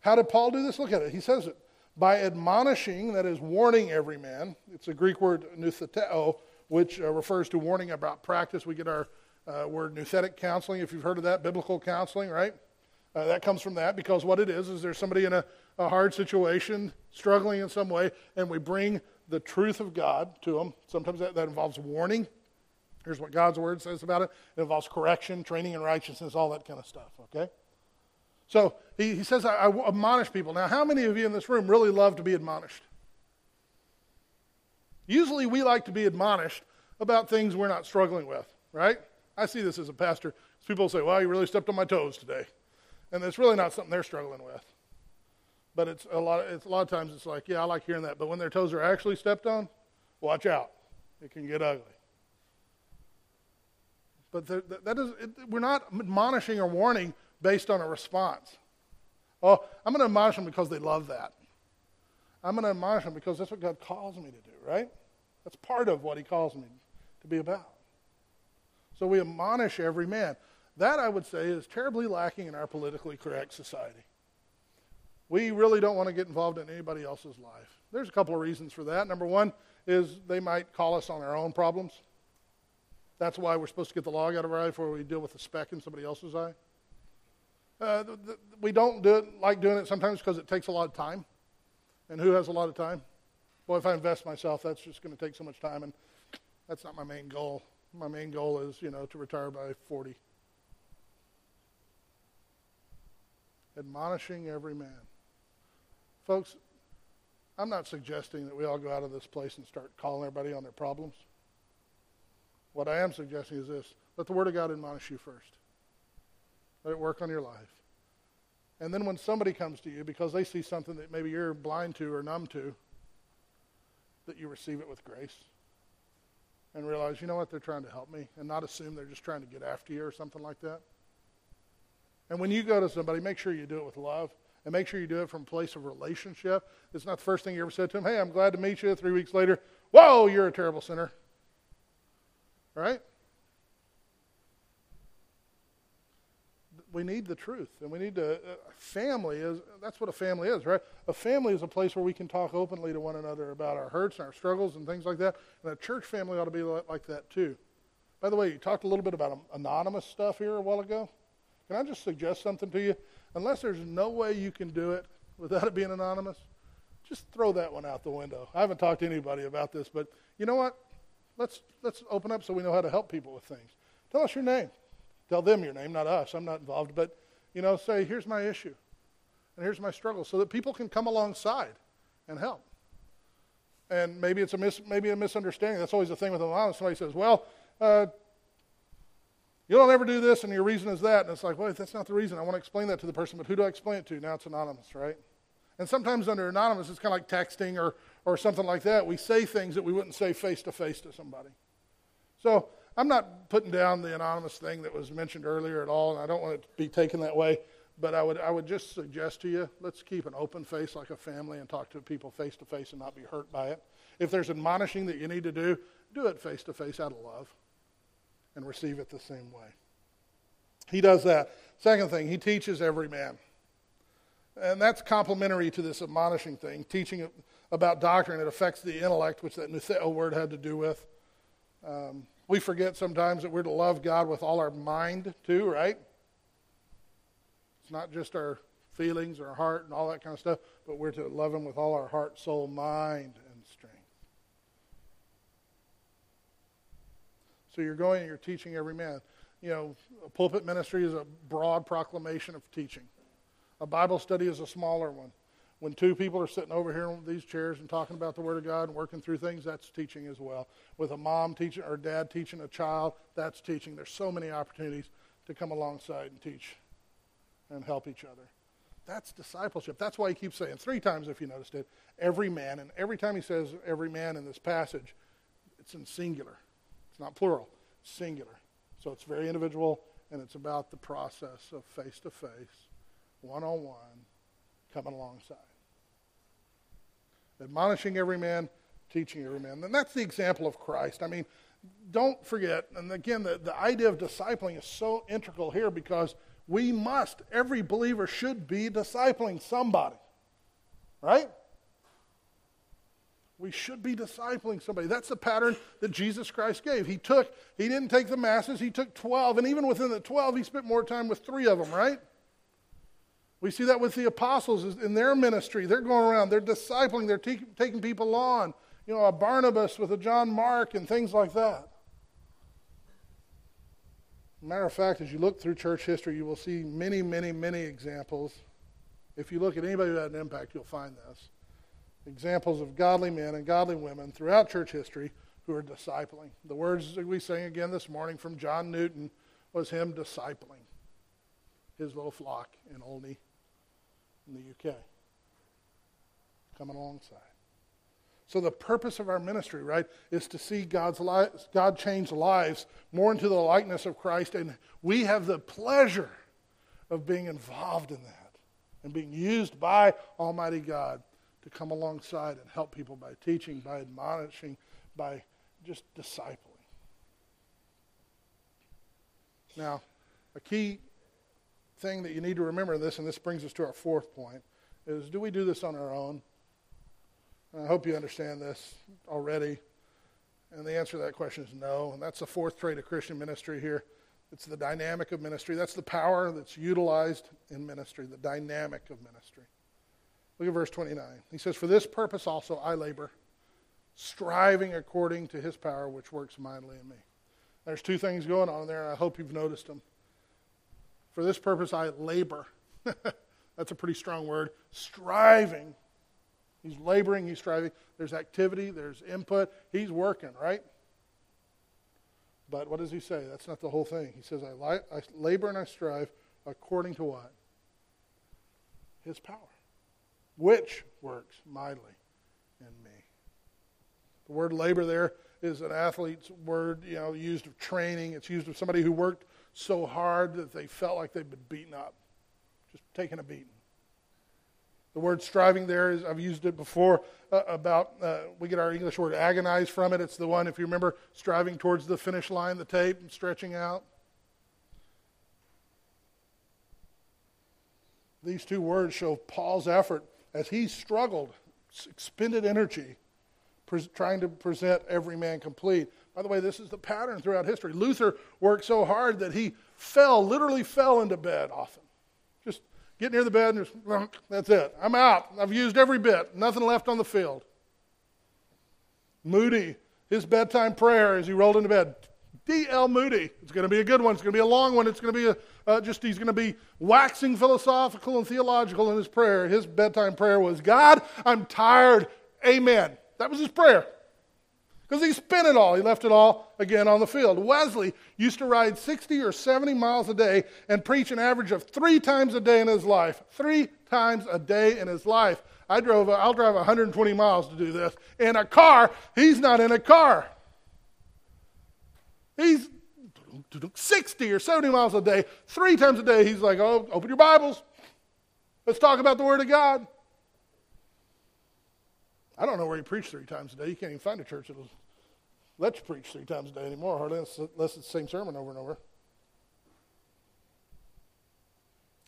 How did Paul do this? Look at it. He says it by admonishing, that is, warning every man. It's a Greek word, noutheteo, which uh, refers to warning about practice. We get our uh, word nouthetic counseling, if you've heard of that, biblical counseling, right? Uh, that comes from that because what it is is there's somebody in a, a hard situation, struggling in some way, and we bring the truth of God to them. Sometimes that, that involves warning. Here's what God's word says about it. It involves correction, training in righteousness, all that kind of stuff, okay? So he, he says, I, I admonish people. Now, how many of you in this room really love to be admonished? Usually we like to be admonished about things we're not struggling with, right? I see this as a pastor. People say, well, you really stepped on my toes today. And it's really not something they're struggling with. But it's a lot, of, it's a lot of times it's like, yeah, I like hearing that. But when their toes are actually stepped on, watch out. It can get ugly. But that is, it, we're not admonishing or warning based on a response. Oh, I'm going to admonish them because they love that. I'm going to admonish them because that's what God calls me to do, right? That's part of what He calls me to be about. So we admonish every man. That, I would say, is terribly lacking in our politically correct society. We really don't want to get involved in anybody else's life. There's a couple of reasons for that. Number one is they might call us on our own problems. That's why we're supposed to get the log out of our eye before we deal with the speck in somebody else's eye. Uh, we don't do it like doing it sometimes because it takes a lot of time. And who has a lot of time? Well, if I invest myself, that's just going to take so much time, and that's not my main goal. My main goal is, you know, to retire by 40. Admonishing every man. Folks, I'm not suggesting that we all go out of this place and start calling everybody on their problems. What I am suggesting is this let the Word of God admonish you first. Let it work on your life. And then when somebody comes to you because they see something that maybe you're blind to or numb to, that you receive it with grace and realize, you know what, they're trying to help me and not assume they're just trying to get after you or something like that. And when you go to somebody, make sure you do it with love and make sure you do it from a place of relationship. It's not the first thing you ever said to them, hey, I'm glad to meet you. Three weeks later, whoa, you're a terrible sinner. Right? We need the truth and we need to uh, family is that's what a family is right? A family is a place where we can talk openly to one another about our hurts and our struggles and things like that and a church family ought to be like that too. By the way you talked a little bit about anonymous stuff here a while ago. Can i just suggest something to you? Unless there's no way you can do it without it being anonymous just throw that one out the window. I haven't talked to anybody about this but you know what? Let's let's open up so we know how to help people with things. Tell us your name Tell them your name, not us. I'm not involved. But, you know, say, here's my issue. And here's my struggle. So that people can come alongside and help. And maybe it's a, mis- maybe a misunderstanding. That's always the thing with anonymous. Somebody says, well, uh, you don't ever do this and your reason is that. And it's like, well, that's not the reason. I want to explain that to the person, but who do I explain it to? Now it's anonymous, right? And sometimes under anonymous, it's kind of like texting or, or something like that. We say things that we wouldn't say face to face to somebody. So I'm not putting down the anonymous thing that was mentioned earlier at all, and I don't want it to be taken that way. But I would, I would just suggest to you, let's keep an open face like a family and talk to people face to face and not be hurt by it. If there's admonishing that you need to do, do it face to face out of love and receive it the same way. He does that. Second thing, he teaches every man. And that's complementary to this admonishing thing, teaching about doctrine. It affects the intellect, which that noutheo word had to do with. Um, we forget sometimes that we're to love God with all our mind, too, right? It's not just our feelings our heart and all that kind of stuff, but we're to love Him with all our heart, soul, mind, and strength. So you're going and you're teaching every man. You know, a pulpit ministry is a broad proclamation of teaching. A Bible study is a smaller one. When two people are sitting over here in these chairs and talking about the Word of God and working through things, that's teaching as well. With a mom teaching or dad teaching a child, that's teaching. There's so many opportunities to come alongside and teach and help each other. That's discipleship. That's why he keeps saying three times, if you noticed it, every man. And every time he says every man in this passage, it's in singular. It's not plural, singular. So it's very individual, and it's about the process of face to face, one on one, coming alongside. Admonishing every man, teaching every man. And that's the example of Christ. I mean, don't forget, and again, the, the idea of discipling is so integral here because we must, every believer should be discipling somebody. Right? We should be discipling somebody. That's the pattern that Jesus Christ gave. He took, he didn't take the masses, he took 12, and even within the 12, he spent more time with three of them, right? We see that with the apostles in their ministry. They're going around, they're discipling, they're te- taking people on. You know, a Barnabas with a John Mark and things like that. Matter of fact, as you look through church history, you will see many, many, many examples. If you look at anybody who had an impact, you'll find this examples of godly men and godly women throughout church history who are discipling. The words that we sang again this morning from John Newton was him discipling his little flock in Olney in the UK. Coming alongside. So the purpose of our ministry, right, is to see God's li- God change lives more into the likeness of Christ, and we have the pleasure of being involved in that and being used by Almighty God to come alongside and help people by teaching, by admonishing, by just discipling. Now, a key thing that you need to remember in this, and this brings us to our fourth point, is do we do this on our own? And I hope you understand this already. And the answer to that question is no. And that's the fourth trait of Christian ministry here. It's the dynamic of ministry. That's the power that's utilized in ministry, the dynamic of ministry. Look at verse 29. He says, For this purpose also I labor, striving according to his power which works mightily in me. There's two things going on there, and I hope you've noticed them. For this purpose I labor. That's a pretty strong word. Striving. He's laboring, he's striving. There's activity, there's input. He's working, right? But what does he say? That's not the whole thing. He says, I, li- I labor and I strive according to what? His power which works mightily in me. The word labor there is an athlete's word, you know, used of training. It's used of somebody who worked so hard that they felt like they'd been beaten up, just taking a beating. The word striving there is, I've used it before uh, about, uh, we get our English word agonize from it. It's the one, if you remember, striving towards the finish line, the tape, and stretching out. These two words show Paul's effort as he struggled, expended energy trying to present every man complete. By the way, this is the pattern throughout history. Luther worked so hard that he fell, literally fell into bed often. Just get near the bed and just, that's it. I'm out. I've used every bit. Nothing left on the field. Moody, his bedtime prayer as he rolled into bed, D.L. Moody. It's going to be a good one. It's going to be a long one. It's going to be a, uh, just, he's going to be waxing philosophical and theological in his prayer. His bedtime prayer was, God, I'm tired. Amen. That was his prayer. Because he spent it all. He left it all again on the field. Wesley used to ride 60 or 70 miles a day and preach an average of three times a day in his life. Three times a day in his life. I drove, I'll drive 120 miles to do this. In a car, he's not in a car. He's 60 or 70 miles a day, three times a day. He's like, oh, open your Bibles. Let's talk about the Word of God. I don't know where he preached three times a day. You can't even find a church that'll let you preach three times a day anymore, hardly unless it's the same sermon over and over.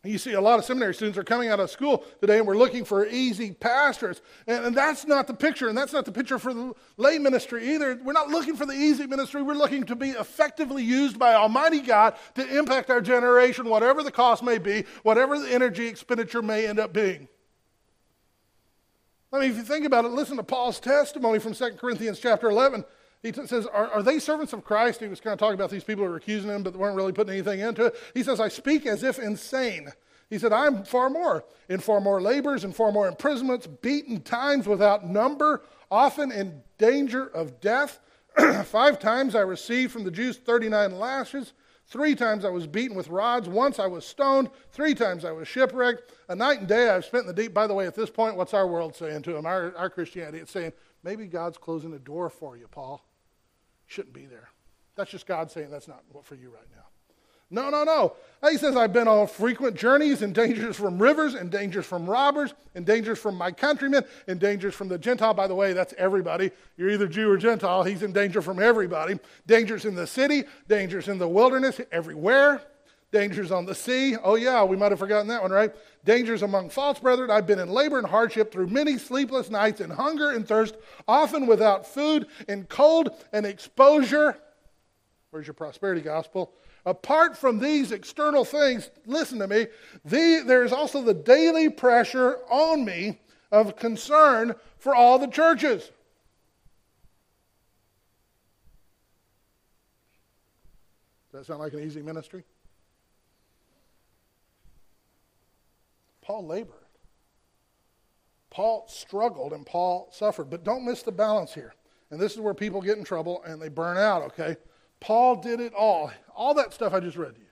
You see, a lot of seminary students are coming out of school today and we're looking for easy pastors. And, and, that's not the picture, and that's not the picture for the lay ministry either. We're not looking for the easy ministry. We're looking to be effectively used by Almighty God to impact our generation, whatever the cost may be, whatever the energy expenditure may end up being. I mean, if you think about it, listen to Paul's testimony from 2 Corinthians chapter 11 he t- says, are, are, they servants of Christ? He was kind of talking about these people who were accusing him, but weren't really putting anything into it. He says, I speak as if insane. He said, I'm far more, in far more labors and far more imprisonments, beaten times without number, often in danger of death. Five times I received from the Jews 39 lashes. Three times I was beaten with rods. Once I was stoned. Three times I was shipwrecked. A night and day I've spent in the deep. By the way, at this point, what's our world saying to him? Our, our Christianity? It's saying, maybe God's closing the door for you, Paul. Shouldn't be there. That's just God saying that's not what for you right now. No, no, no. He says, I've been on frequent journeys in dangers from rivers, in dangers from robbers, in dangers from my countrymen, in dangers from the Gentile. By the way, that's everybody. You're either Jew or Gentile. He's in danger from everybody. Dangers in the city, dangers in the wilderness, everywhere. Dangers on the sea. Oh, yeah, we might have forgotten that one, right? Dangers among false brethren. I've been in labor and hardship through many sleepless nights, in hunger and thirst, often without food, in cold and exposure. Where's your prosperity gospel? Apart from these external things, listen to me, the, there's also the daily pressure on me of concern for all the churches. Does that sound like an easy ministry? Paul labored. Paul struggled and Paul suffered. But don't miss the balance here. And this is where people get in trouble and they burn out, okay? Paul did it all. All that stuff I just read to you.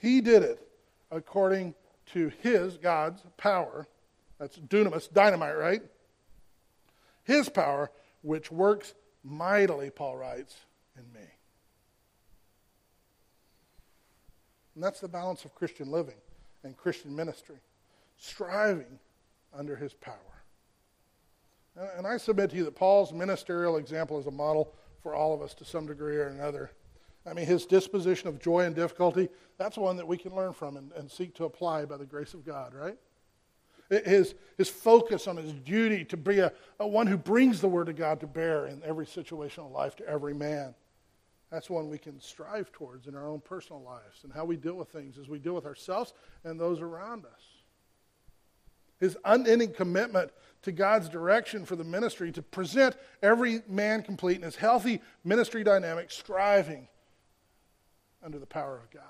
He did it according to his, God's power. That's dunamis, dynamite, right? His power, which works mightily, Paul writes, in me. And that's the balance of Christian living and Christian ministry, striving under his power. And I submit to you that Paul's ministerial example is a model for all of us to some degree or another. I mean, his disposition of joy and difficulty, that's one that we can learn from and, and seek to apply by the grace of God, right? His, his focus on his duty to be a, a one who brings the word of God to bear in every situation of life to every man. That's one we can strive towards in our own personal lives and how we deal with things as we deal with ourselves and those around us. His unending commitment to God's direction for the ministry to present every man complete in his healthy ministry dynamic, striving under the power of God.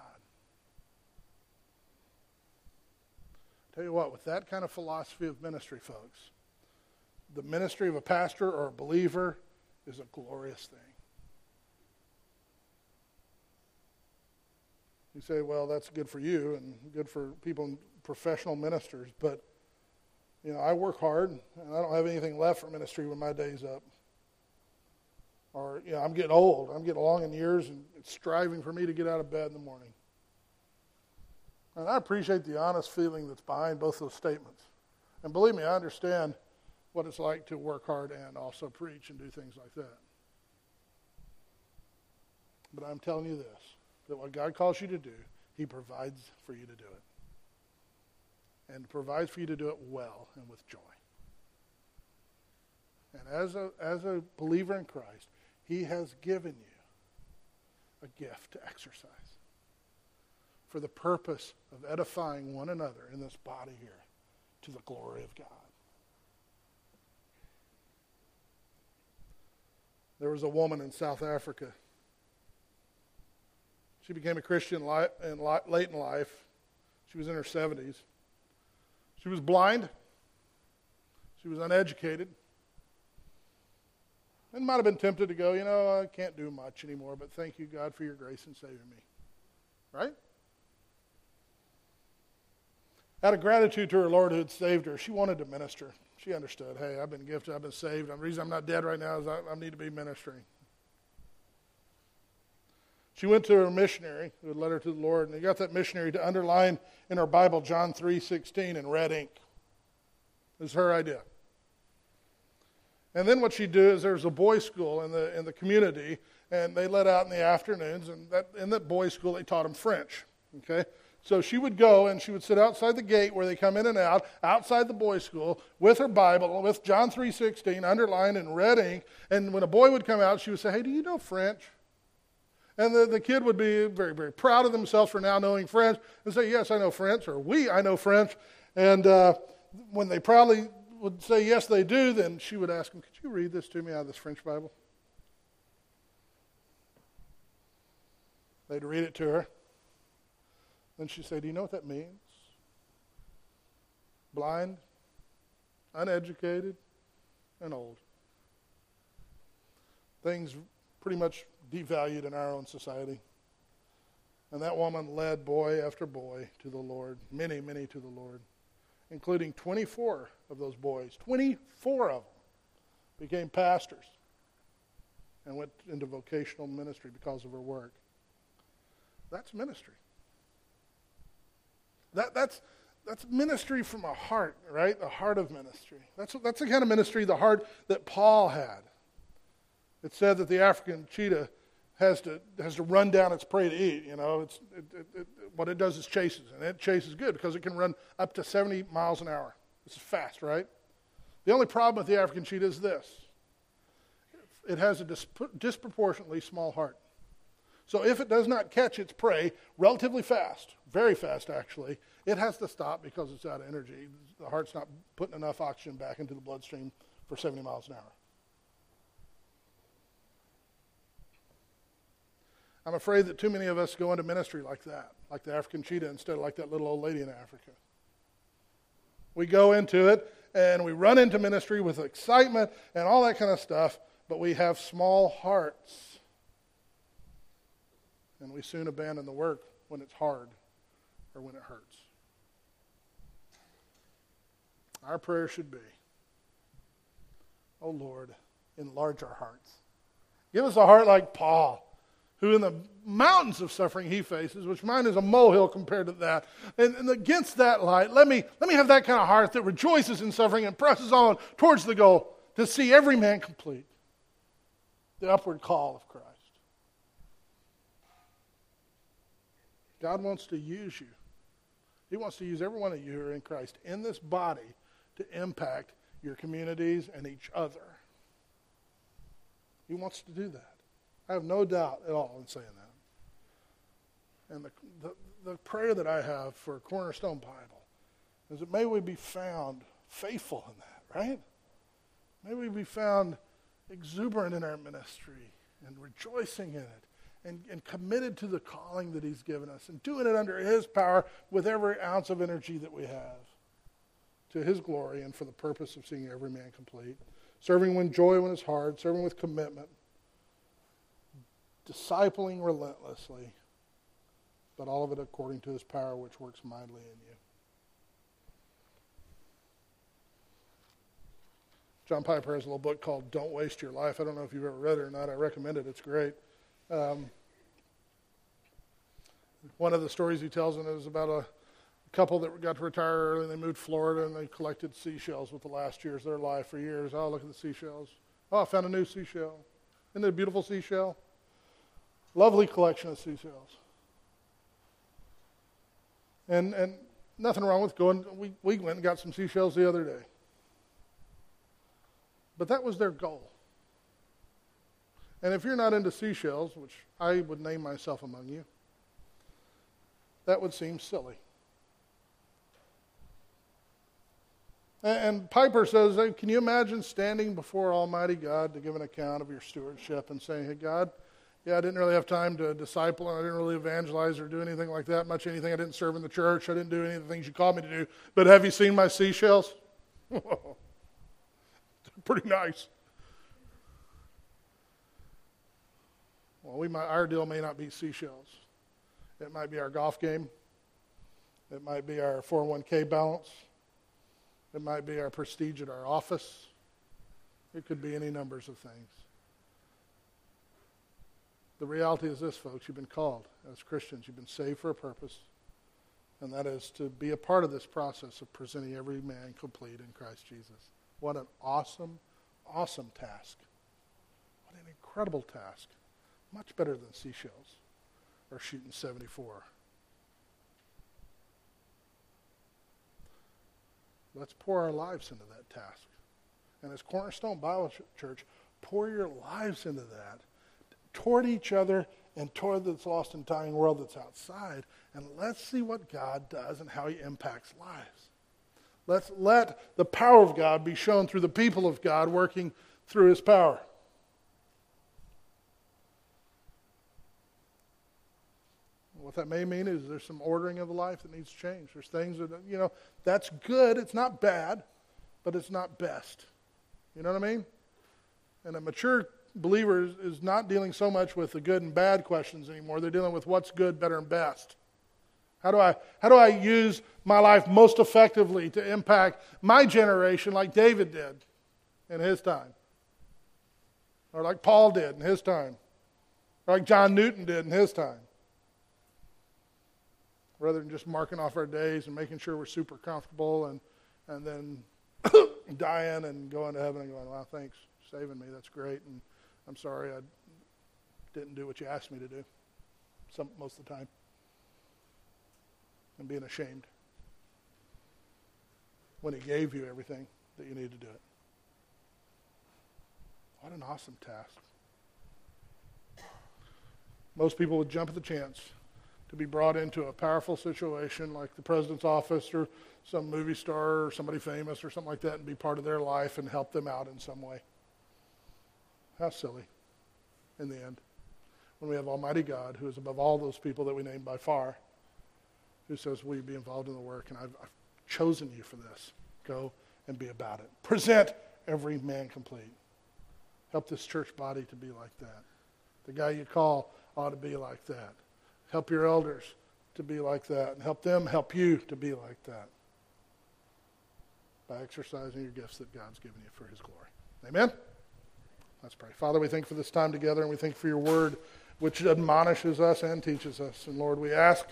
Tell you what, with that kind of philosophy of ministry, folks, the ministry of a pastor or a believer is a glorious thing. You say, well, that's good for you and good for people, and professional ministers, but you know, I work hard and I don't have anything left for ministry when my day's up. Or, you know, I'm getting old. I'm getting along in years and it's striving for me to get out of bed in the morning. And I appreciate the honest feeling that's behind both those statements. And believe me, I understand what it's like to work hard and also preach and do things like that. But I'm telling you this that what God calls you to do, He provides for you to do it and provides for you to do it well and with joy. And as a, as a believer in Christ, He has given you a gift to exercise for the purpose of edifying one another in this body here to the glory of God. There was a woman in South Africa. She became a Christian late in life. She was in her 70s. She was blind. She was uneducated. And might have been tempted to go, you know, I can't do much anymore, but thank you, God, for your grace in saving me. Right? Out of gratitude to her Lord who had saved her, she wanted to minister. She understood, hey, I've been gifted, I've been saved. The reason I'm not dead right now is I, I need to be ministering. She went to her missionary who had led her to the Lord, and he got that missionary to underline in her Bible John 3.16 in red ink. It was her idea. And then what she'd do is there's a boys' school in the, in the community, and they let out in the afternoons, and that, in that boys' school they taught them French. Okay? So she would go and she would sit outside the gate where they come in and out, outside the boys' school, with her Bible, with John 3.16 underlined in red ink. And when a boy would come out, she would say, hey, do you know French? And the, the kid would be very, very proud of themselves for now knowing French and say, Yes, I know French, or We, I know French. And uh, when they proudly would say, Yes, they do, then she would ask them, Could you read this to me out of this French Bible? They'd read it to her. Then she'd say, Do you know what that means? blind, uneducated, and old. Things pretty much devalued in our own society. And that woman led boy after boy to the Lord, many, many to the Lord, including 24 of those boys. 24 of them became pastors and went into vocational ministry because of her work. That's ministry. That, that's, that's ministry from a heart, right? The heart of ministry. That's, that's the kind of ministry, the heart that Paul had. It said that the African cheetah has to, has to run down its prey to eat. You know, it's, it, it, it, what it does is chases, and it chases good because it can run up to 70 miles an hour. This is fast, right? The only problem with the African cheetah is this it has a disp- disproportionately small heart. So if it does not catch its prey relatively fast, very fast actually, it has to stop because it's out of energy. The heart's not putting enough oxygen back into the bloodstream for 70 miles an hour. I'm afraid that too many of us go into ministry like that, like the African cheetah instead of like that little old lady in Africa. We go into it and we run into ministry with excitement and all that kind of stuff, but we have small hearts. And we soon abandon the work when it's hard or when it hurts. Our prayer should be, Oh Lord, enlarge our hearts. Give us a heart like Paul who in the mountains of suffering he faces, which mine is a molehill compared to that. And, and, against that light, let me, let me have that kind of heart that rejoices in suffering and presses on towards the goal to see every man complete the upward call of Christ. God wants to use you. He wants to use every one of you who are in Christ in this body to impact your communities and each other. He wants to do that. I have no doubt at all in saying that. And the, the, the prayer that I have for Cornerstone Bible is that may we be found faithful in that, right? May we be found exuberant in our ministry and rejoicing in it and, and committed to the calling that He's given us and doing it under His power with every ounce of energy that we have to His glory and for the purpose of seeing every man complete. Serving with joy when it's hard, serving with commitment, discipling relentlessly, but all of it according to his power which works mightily in you. John Piper has a little book called Don't Waste Your Life. I don't know if you've ever read it or not. I recommend it. It's great. Um, one of the stories he tells in it is about a couple that got to retire early. And they moved to Florida and they collected seashells with the last years of their life for years. Oh, look at the seashells. Oh, I found a new seashell. Isn't it a beautiful seashell? Lovely collection of seashells. And, and nothing wrong with going. We, we went and got some seashells the other day. But that was their goal. And if you're not into seashells, which I would name myself among you, that would seem silly. And Piper says, Can you imagine standing before Almighty God to give an account of your stewardship and saying, Hey, God, yeah, I didn't really have time to disciple and I didn't really evangelize or do anything like that, much anything. I didn't serve in the church. I didn't do any of the things you called me to do. But have you seen my seashells? Pretty nice. Well, we might, our deal may not be seashells. It might be our golf game. It might be our 401k balance. It might be our prestige at our office. It could be any numbers of things. The reality is this, folks you've been called as Christians, you've been saved for a purpose, and that is to be a part of this process of presenting every man complete in Christ Jesus. What an awesome, awesome task. What an incredible task. Much better than seashells or shooting 74. Let's pour our lives into that task. And as Cornerstone Bible Church, pour your lives into that toward each other and toward this lost and dying world that's outside. And let's see what God does and how he impacts lives. Let's let the power of God be shown through the people of God working through his power. What that may mean is there's some ordering of the life that needs change. There's things that, you know, that's good. It's not bad, but it's not best. You know what I mean? And a mature believer is, is not dealing so much with the good and bad questions anymore. They're dealing with what's good, better, and best. How do I, how do I use my life most effectively to impact my generation like David did in his time? Or like Paul did in his time? Or like John Newton did in his time? Rather than just marking off our days and making sure we're super comfortable and, and then dying and going to heaven and going, wow, thanks saving me. That's great. And I'm sorry I didn't do what you asked me to do some, most of the time. And being ashamed when he gave you everything that you need to do it. What an awesome task. Most people would jump at the chance to be brought into a powerful situation like the president's office or some movie star or somebody famous or something like that and be part of their life and help them out in some way. How silly in the end. When we have Almighty God, who is above all those people that we name by far, who says, Will you be involved in the work? And I've, I've chosen you for this. Go and be about it. Present every man complete. Help this church body to be like that. The guy you call ought to be like that. Help your elders to be like that. And help them help you to be like that by exercising your gifts that God's given you for his glory. Amen? Let's pray. Father, we thank for this time together, and we thank for your word, which admonishes us and teaches us. And Lord, we ask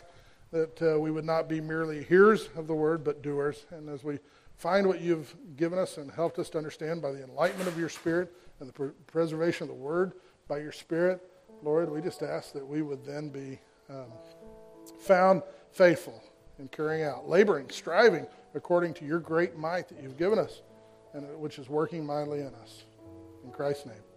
that uh, we would not be merely hearers of the word, but doers. And as we find what you've given us and helped us to understand by the enlightenment of your Spirit and the pr- preservation of the word by your Spirit, Lord, we just ask that we would then be um, found faithful in carrying out, laboring, striving according to your great might that you've given us, and which is working mightily in us. In Christ's name.